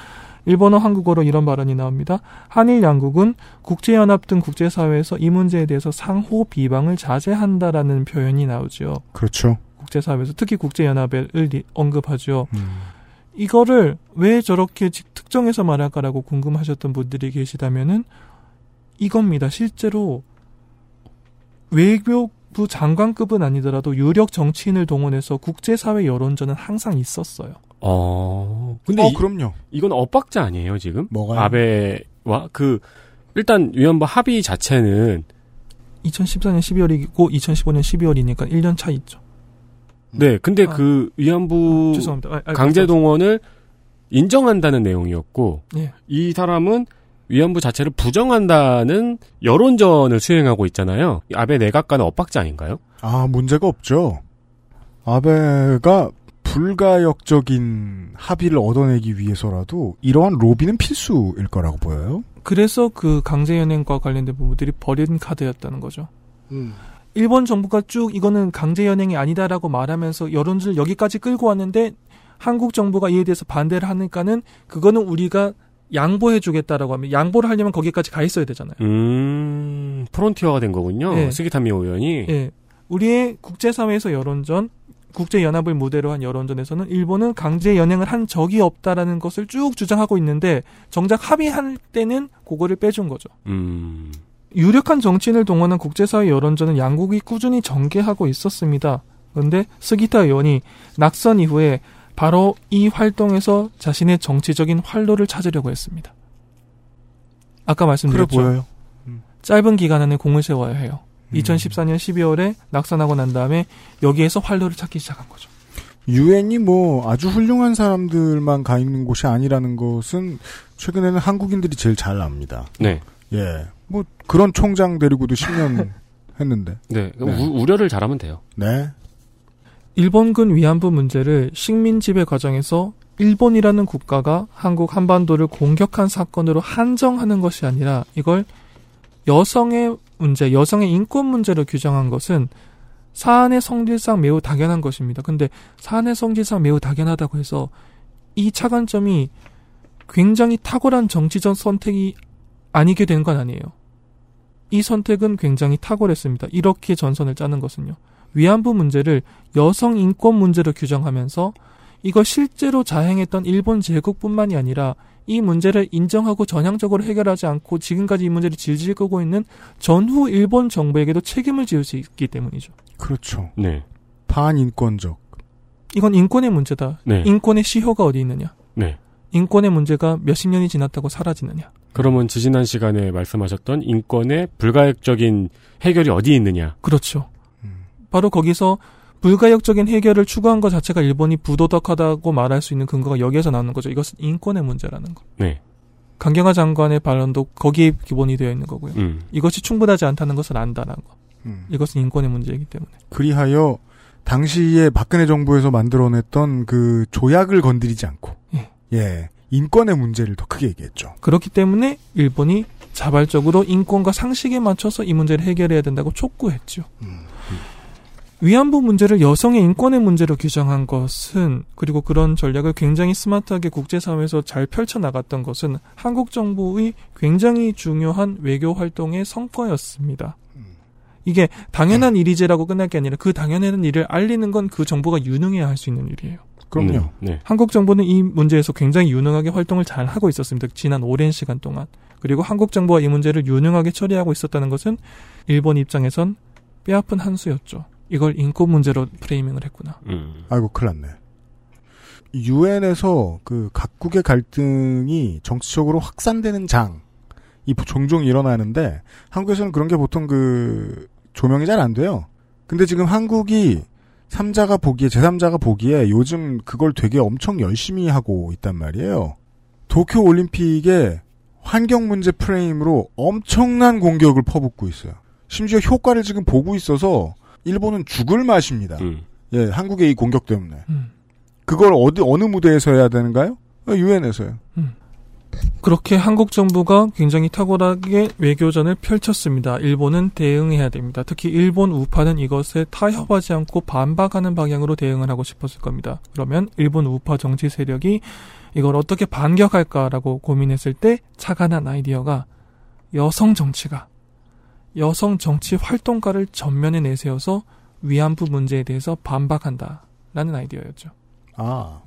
일본어 한국어로 이런 발언이 나옵니다. 한일 양국은 국제연합 등 국제사회에서 이 문제에 대해서 상호 비방을 자제한다라는 표현이 나오죠. 그렇죠. 국제사회에서 특히 국제연합을 리- 언급하죠. 음. 이거를 왜 저렇게 직- 특정해서 말할까라고 궁금하셨던 분들이 계시다면은 이겁니다. 실제로 외교부 장관급은 아니더라도 유력 정치인을 동원해서 국제사회 여론전은 항상 있었어요. 어. 근데 어, 이, 그럼요. 이건 엇박자 아니에요, 지금? 뭐가요? 아베와 그 일단 위안부 합의 자체는 2014년 12월이고 2015년 12월이니까 1년 차 있죠. 네, 근데 아. 그 위안부 죄송합니다. 아, 아, 강제 동원을 인정한다는 내용이었고 예. 이 사람은 위안부 자체를 부정한다는 여론전을 수행하고 있잖아요. 아베 내각과는 엇박자 아닌가요? 아, 문제가 없죠. 아베가 불가역적인 합의를 얻어내기 위해서라도 이러한 로비는 필수일 거라고 보여요. 그래서 그 강제 연행과 관련된 부분들이 버린 카드였다는 거죠. 일본 정부가 쭉 이거는 강제 연행이 아니다라고 말하면서 여론을 여기까지 끌고 왔는데 한국 정부가 이에 대해서 반대를 하니까는 그거는 우리가 양보해 주겠다라고 하면 양보를 하려면 거기까지 가 있어야 되잖아요. 음, 프론티어가 된 거군요. 네. 스기타미오 의원이. 예. 우리의 국제사회에서 여론전, 국제연합을 무대로 한 여론전에서는 일본은 강제 연행을 한 적이 없다라는 것을 쭉 주장하고 있는데 정작 합의할 때는 그거를 빼준 거죠. 음, 유력한 정치인을 동원한 국제사회 여론전은 양국이 꾸준히 전개하고 있었습니다. 그런데 스기타 의원이 낙선 이후에 바로 이 활동에서 자신의 정치적인 활로를 찾으려고 했습니다. 아까 말씀드렸죠. 보여요. 짧은 기간 안에 공을 세워야 해요. 음. 2014년 12월에 낙선하고 난 다음에 여기에서 활로를 찾기 시작한 거죠. 유엔이 뭐 아주 훌륭한 사람들만 가 있는 곳이 아니라는 것은 최근에는 한국인들이 제일 잘 압니다. 네. 예. 뭐 그런 총장 데리고도 10년 했는데. 네. 네. 우, 우려를 잘하면 돼요. 네. 일본군 위안부 문제를 식민 지배 과정에서 일본이라는 국가가 한국 한반도를 공격한 사건으로 한정하는 것이 아니라 이걸 여성의 문제, 여성의 인권 문제로 규정한 것은 사안의 성질상 매우 당연한 것입니다. 근데 사안의 성질상 매우 당연하다고 해서 이 차관점이 굉장히 탁월한 정치적 선택이 아니게 된 건 아니에요. 이 선택은 굉장히 탁월했습니다. 이렇게 전선을 짜는 것은요. 위안부 문제를 여성 인권 문제로 규정하면서 이걸 실제로 자행했던 일본 제국뿐만이 아니라 이 문제를 인정하고 전향적으로 해결하지 않고 지금까지 이 문제를 질질 끄고 있는 전후 일본 정부에게도 책임을 지을 수 있기 때문이죠. 그렇죠. 네. 반인권적. 이건 인권의 문제다. 네. 인권의 시효가 어디 있느냐? 네. 인권의 문제가 몇십 년이 지났다고 사라지느냐? 그러면 지지난 시간에 말씀하셨던 인권의 불가역적인 해결이 어디 있느냐? 그렇죠. 바로 거기서 불가역적인 해결을 추구한 것 자체가 일본이 부도덕하다고 말할 수 있는 근거가 여기에서 나오는 거죠. 이것은 인권의 문제라는 거. 네. 강경화 장관의 발언도 거기에 기본이 되어 있는 거고요. 음. 이것이 충분하지 않다는 것을 안다는 거. 음. 이것은 인권의 문제이기 때문에. 그리하여 당시에 박근혜 정부에서 만들어냈던 그 조약을 건드리지 않고 예. 예 인권의 문제를 더 크게 얘기했죠. 그렇기 때문에 일본이 자발적으로 인권과 상식에 맞춰서 이 문제를 해결해야 된다고 촉구했죠. 위안부 문제를 여성의 인권의 문제로 규정한 것은 그리고 그런 전략을 굉장히 스마트하게 국제사회에서 잘 펼쳐나갔던 것은 한국 정부의 굉장히 중요한 외교 활동의 성과였습니다. 이게 당연한 일이지라고 끝날 게 아니라 그 당연한 일을 알리는 건 그 정부가 유능해야 할 수 있는 일이에요. 그럼요. 네. 한국 정부는 이 문제에서 굉장히 유능하게 활동을 잘 하고 있었습니다. 지난 오랜 시간 동안. 그리고 한국 정부가 이 문제를 유능하게 처리하고 있었다는 것은 일본 입장에선 뼈아픈 한 수였죠. 이걸 인권 문제로 프레이밍을 했구나. 음. 아이고 큰일 났네. 유엔에서 그 각국의 갈등이 정치적으로 확산되는 장 이 종종 일어나는데 한국에서는 그런 게 보통 그 조명이 잘 안 돼요. 근데 지금 한국이 3자가 보기에 제3자가 보기에 요즘 그걸 되게 엄청 열심히 하고 있단 말이에요. 도쿄 올림픽에 환경 문제 프레임으로 엄청난 공격을 퍼붓고 있어요. 심지어 효과를 지금 보고 있어서 일본은 죽을 맛입니다. 음. 예, 한국의 이 공격 때문에. 음. 그걸 어디 어느 무대에서 해야 되는가요? 어, 유엔에서요. 그렇게 한국 정부가 굉장히 탁월하게 외교전을 펼쳤습니다. 일본은 대응해야 됩니다. 특히 일본 우파는 이것에 타협하지 않고 반박하는 방향으로 대응을 하고 싶었을 겁니다. 그러면 일본 우파 정치 세력이 이걸 어떻게 반격할까라고 고민했을 때 착안한 아이디어가 여성 정치가 여성 정치 활동가를 전면에 내세워서 위안부 문제에 대해서 반박한다라는 아이디어였죠. 아.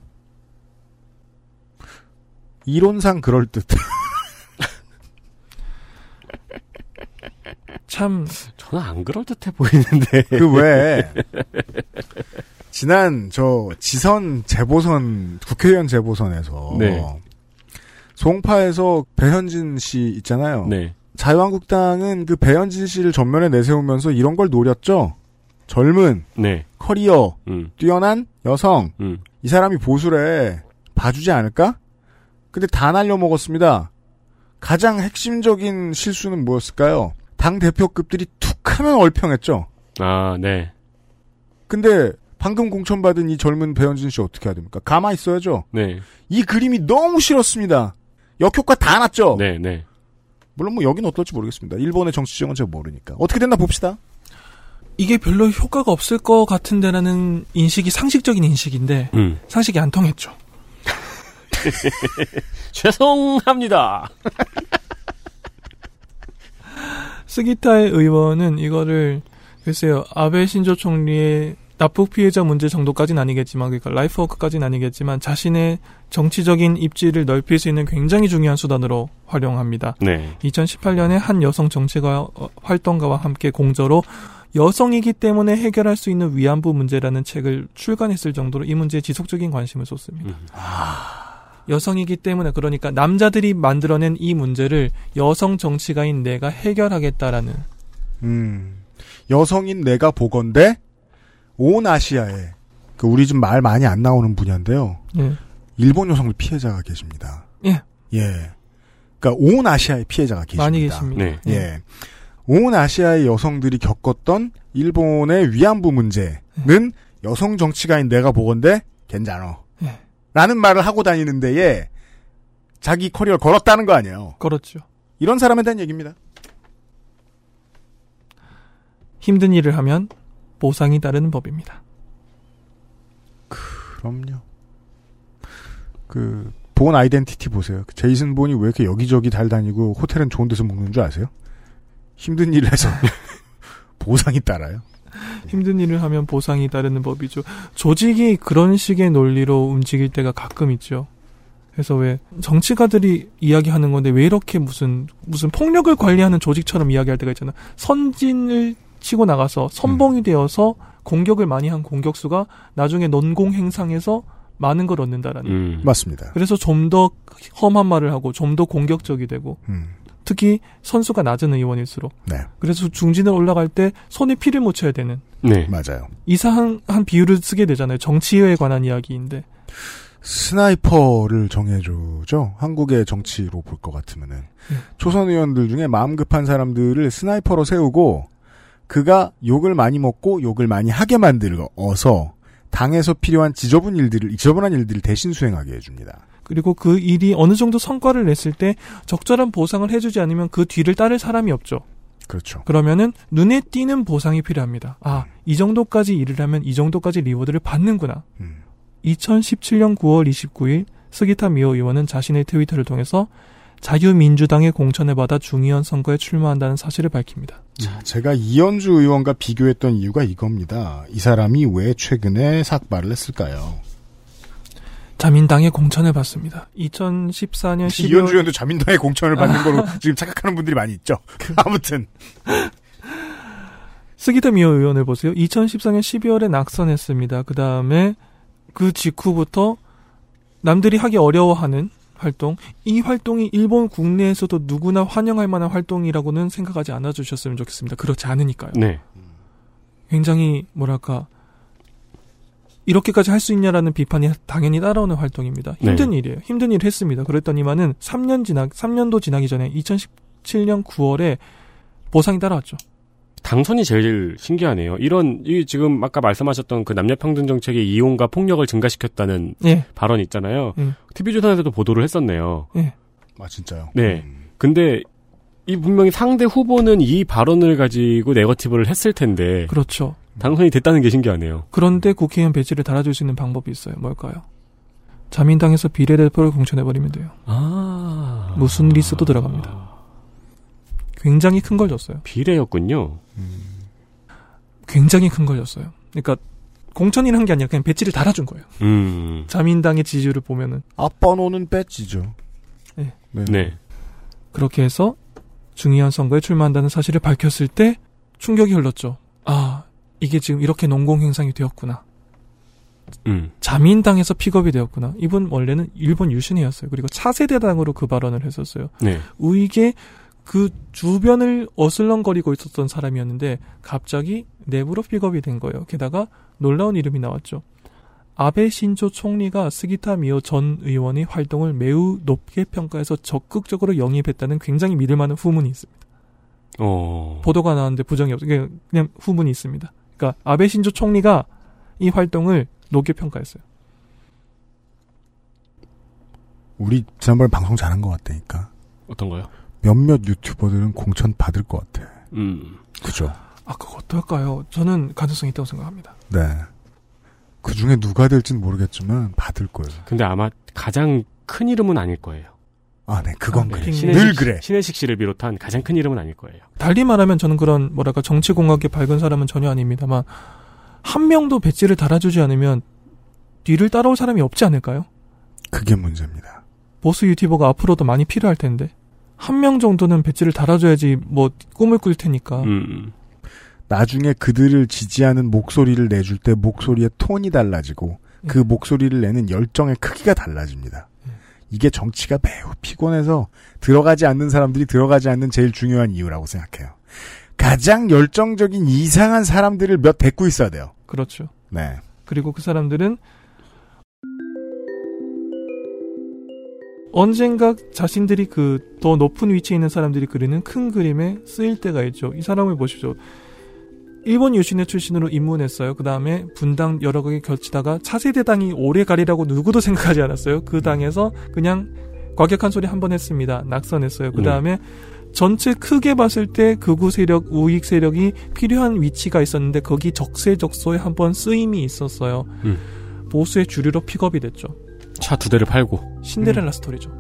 이론상 그럴 듯. 참 저는 안 그럴 듯해 보이는데. 그 왜? 지난 저 지선 재보선 국회의원 재보선에서 네. 송파에서 배현진 씨 있잖아요. 네. 자유한국당은 그 배현진 씨를 전면에 내세우면서 이런 걸 노렸죠. 젊은 네. 커리어 음. 뛰어난 여성 음. 이 사람이 보수래 봐주지 않을까? 근데 다 날려 먹었습니다. 가장 핵심적인 실수는 뭐였을까요? 당 대표급들이 툭하면 얼평했죠. 아, 네. 근데 방금 공천받은 이 젊은 배현진 씨 어떻게 해야 됩니까? 가만히 있어야죠. 네. 이 그림이 너무 싫었습니다. 역효과 다 났죠. 네, 네. 물론 뭐 여기는 어떨지 모르겠습니다. 일본의 정치 지형은 제가 모르니까 어떻게 됐나 봅시다. 이게 별로 효과가 없을 것 같은데라는 인식이 상식적인 인식인데 음. 상식이 안 통했죠. 죄송합니다. 스기타의 의원은 이거를 글쎄요 아베 신조 총리의 납북 피해자 문제 정도까지는 아니겠지만 그러니까 라이프워크까지는 아니겠지만 자신의 정치적인 입지를 넓힐 수 있는 굉장히 중요한 수단으로 활용합니다. 네. 2018년에 한 여성 정치가 어, 활동가와 함께 공저로 여성이기 때문에 해결할 수 있는 위안부 문제라는 책을 출간했을 정도로 이 문제에 지속적인 관심을 쏟습니다. 여성이기 때문에 그러니까 남자들이 만들어낸 이 문제를 여성 정치가인 내가 해결하겠다라는 음, 여성인 내가 보건대 온 아시아에 그 우리 좀 말 많이 안 나오는 분야인데요. 예. 일본 여성들 피해자가 계십니다. 예. 예. 그러니까 온 아시아의 피해자가 계십니다. 많이 계십니다. 네. 예. 온 아시아의 여성들이 겪었던 일본의 위안부 문제는 여성 정치가인 내가 보건대 괜찮어. 예. 라는 말을 하고 다니는 데 에 자기 커리어를 걸었다는 거 아니에요. 그렇죠. 이런 사람에 대한 얘기입니다. 힘든 일을 하면 보상이 따르는 법입니다. 그럼요. 그, 본 아이덴티티 보세요. 그 제이슨 본이 왜 이렇게 여기저기 달 다니고 호텔은 좋은 데서 묵는 줄 아세요? 힘든 일을 해서 보상이 따라요. 힘든 일을 하면 보상이 따르는 법이죠. 조직이 그런 식의 논리로 움직일 때가 가끔 있죠. 그래서 왜 정치가들이 이야기하는 건데 왜 이렇게 무슨 무슨 폭력을 관리하는 조직처럼 이야기할 때가 있잖아. 선진을 치고 나가서 선봉이 되어서 공격을 많이 한 공격수가 나중에 논공 행상에서 많은 걸 얻는다라는. 음. 맞습니다. 그래서 좀 더 험한 말을 하고 좀 더 공격적이 되고 음. 특히 선수가 낮은 의원일수록 네. 그래서 중진을 올라갈 때 손에 피를 묻혀야 되는 네. 맞아요. 이상한 한 비유를 쓰게 되잖아요. 정치에 관한 이야기인데 sniper를 정해주죠. 한국의 정치로 볼 것 같으면은. 초선 의원들 중에 마음 급한 사람들을 sniper로 세우고, 그가 욕을 많이 먹고 욕을 많이 하게 만들어서, 당에서 필요한 지저분 일들을, 지저분한 일들을 대신 수행하게 해줍니다. 그리고 그 일이 어느 정도 성과를 냈을 때 적절한 보상을 해주지 않으면 그 뒤를 따를 사람이 없죠. 그렇죠. 그러면은 눈에 띄는 보상이 필요합니다. 아, 이 정도까지 일을 하면 이 정도까지 reward를 받는구나. 2017년 9월 29일 스기타 미오 의원은 자신의 트위터를 통해서 자유민주당의 공천을 받아 중의원 선거에 출마한다는 사실을 밝힙니다. 자, 제가 이현주 의원과 비교했던 이유가 이겁니다. 이 사람이 왜 최근에 삭발을 했을까요? 자민당의 공천을 받습니다. 2014년 12월 이현주 의원도 자민당의 공천을 받는 거로 지금 착각하는 분들이 많이 있죠. 아무튼. 스기타 미오 의원을 보세요. 2014년 12월에 낙선했습니다. 그 다음에 그 직후부터 남들이 하기 어려워하는 활동, 이 활동이 일본 국내에서도 누구나 환영할 만한 활동이라고는 생각하지 않아 주셨으면 좋겠습니다. 그렇지 않으니까요. 네. 굉장히 뭐랄까 이렇게까지 할 수 있냐라는 비판이 당연히 따라오는 활동입니다. 힘든 네. 일이에요. 힘든 일을 했습니다. 그랬더니만은 3년 지나 3년도 지나기 전에 2017년 9월에 보상이 따라왔죠. 당선이 제일 신기하네요. 이런 이 지금 아까 말씀하셨던 그 남녀 평등 정책의 이용과 폭력을 증가시켰다는 예. 발언 있잖아요. 예. TV 조선에서도 보도를 했었네요. 예. 아, 진짜요? 네. 근데 이 분명히 상대 후보는 이 발언을 가지고 네거티브를 했을 텐데 그렇죠. 당선이 됐다는 게 신기하네요. 그런데 국회의원 배지를 달아줄 수 있는 방법이 있어요. 뭘까요? 자민당에서 비례대표를 공천해버리면 돼요. 아. 무슨 리스도 들어갑니다. 굉장히 큰 걸 줬어요. 비례였군요. 굉장히 큰 걸 줬어요. 그러니까 공천이라 한게 아니라 그냥 배지를 달아준 거예요. 음. 자민당의 지지율을 보면은 앞번호는 배지죠. 네. 네. 네. 그렇게 해서 중의원 선거에 출마한다는 사실을 밝혔을 때 충격이 흘렀죠. 아, 이게 지금 이렇게 논공행상이 되었구나. 음. 자민당에서 픽업이 되었구나. 이분 원래는 일본 유신이었어요. 그리고 차세대당으로 그 발언을 했었어요. 네. 우익의 그 주변을 어슬렁거리고 있었던 사람이었는데 갑자기 내부로 픽업이 된 거예요. 게다가 놀라운 이름이 나왔죠. 아베 신조 총리가 스기타 미오 전 의원의 활동을 매우 높게 평가해서 적극적으로 영입했다는 굉장히 믿을 만한 후문이 있습니다. 어. 보도가 나왔는데 부정이 없어요. 그냥, 그냥 후문이 있습니다. 그러니까 아베 신조 총리가 이 활동을 높게 평가했어요. 우리 지난번에 방송 잘한 것 같다니까. 어떤 거요? 몇몇 유튜버들은 공천 받을 것 같아. 음. 그죠? 아, 그거 어떨까요? 저는 가능성이 있다고 생각합니다. 네. 그 중에 누가 될진 모르겠지만 받을 거예요. 근데 아마 가장 큰 이름은 아닐 거예요. 아, 네, 그건 아, 그래. 네. 늘 신혜식, 그래. 신혜식 씨를 비롯한 가장 큰 이름은 아닐 거예요. 달리 말하면 저는 그런 뭐랄까 정치 공학에 밝은 사람은 전혀 아닙니다만 한 명도 배지를 달아주지 않으면 뒤를 따라올 사람이 없지 않을까요? 그게 문제입니다. 보수 유튜버가 앞으로도 많이 필요할 텐데 한 명 정도는 배지를 달아줘야지 뭐 꿈을 꿀 테니까 음. 나중에 그들을 지지하는 목소리를 내줄 때 목소리의 톤이 달라지고 그 목소리를 내는 열정의 크기가 달라집니다. 이게 정치가 매우 피곤해서 들어가지 않는 사람들이 들어가지 않는 제일 중요한 이유라고 생각해요. 가장 열정적인 이상한 사람들을 몇 데리고 있어야 돼요. 그렇죠. 네. 그리고 그 사람들은 언젠가 자신들이 그 더 높은 위치에 있는 사람들이 그리는 큰 그림에 쓰일 때가 있죠. 이 사람을 보시죠. 일본 유신의 출신으로 입문했어요. 그 다음에 분당 여러 가게 겹치다가 차세대 당이 오래 가리라고 누구도 생각하지 않았어요. 그 당에서 그냥 과격한 소리 한 번 했습니다. 낙선했어요. 그 다음에 전체 크게 봤을 때 극우 세력, 우익 세력이 필요한 위치가 있었는데 거기 적세적소에 한 번 쓰임이 있었어요. 음. 보수의 주류로 픽업이 됐죠. 차 두 대를 팔고. 신데렐라 스토리죠.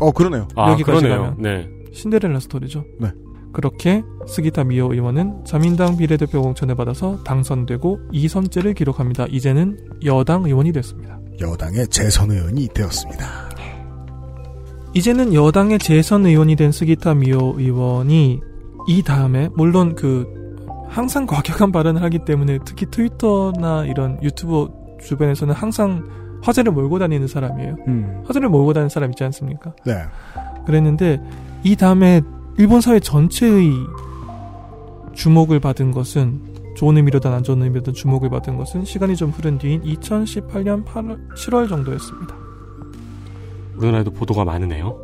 어, 그러네요. 아, 여기까지 그러네요. 가면. 네. 신데렐라 스토리죠. 네. 그렇게 스기타 미오 의원은 자민당 비례대표 공천을 받아서 당선되고 2선째를 기록합니다. 이제는 여당 의원이 됐습니다. 여당의 재선 의원이 되었습니다. 이제는 여당의 재선 의원이 된 스기타 미오 의원이 이 다음에 물론 그 항상 과격한 발언을 하기 때문에 특히 트위터나 이런 유튜브 주변에서는 항상 화제를 몰고 다니는 사람이에요. 음. 화제를 몰고 다니는 사람 있지 않습니까? 네. 그랬는데 이 다음에 일본 사회 전체의 주목을 받은 것은 좋은 의미로든 안 좋은 의미로든 주목을 받은 것은 시간이 좀 흐른 뒤인 2018년 8월, 7월 정도였습니다. 우리나라에도 보도가 많으네요.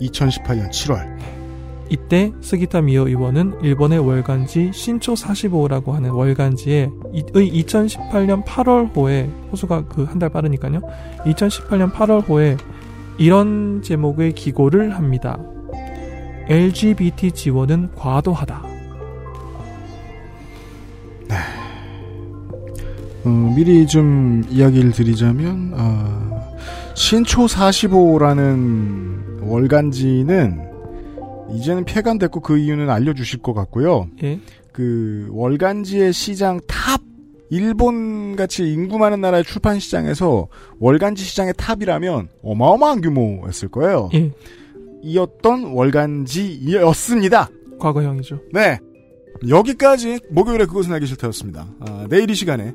2018년 7월. 이때 스기타 미오 의원은 일본의 월간지 신초 45라고 하는 월간지에 이- 의 2018년 8월호에 호수가 그 한 달 빠르니까요. 2018년 8월호에 이런 제목의 기고를 합니다. LGBT 지원은 과도하다. 어, 미리 좀 이야기를 드리자면 어, 신초 45라는 월간지는 이제는 폐간됐고 그 이유는 알려주실 것 같고요. 예. 그 월간지의 시장 탑 일본 같이 인구 많은 나라의 출판 시장에서 월간지 시장의 탑이라면 어마어마한 규모였을 거예요. 예. 이었던 월간지였습니다. 과거형이죠. 네. 여기까지 목요일에 그것은 알기 싫다였습니다. 아, 내일 이 시간에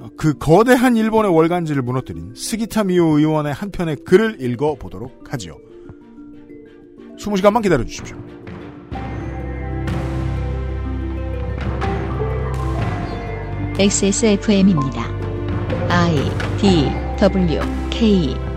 어, 그 거대한 일본의 월간지를 무너뜨린 스기타 미오 의원의 한 편의 글을 읽어보도록 하지요. 20시간만 기다려 주십시오. XSFM입니다. I D W K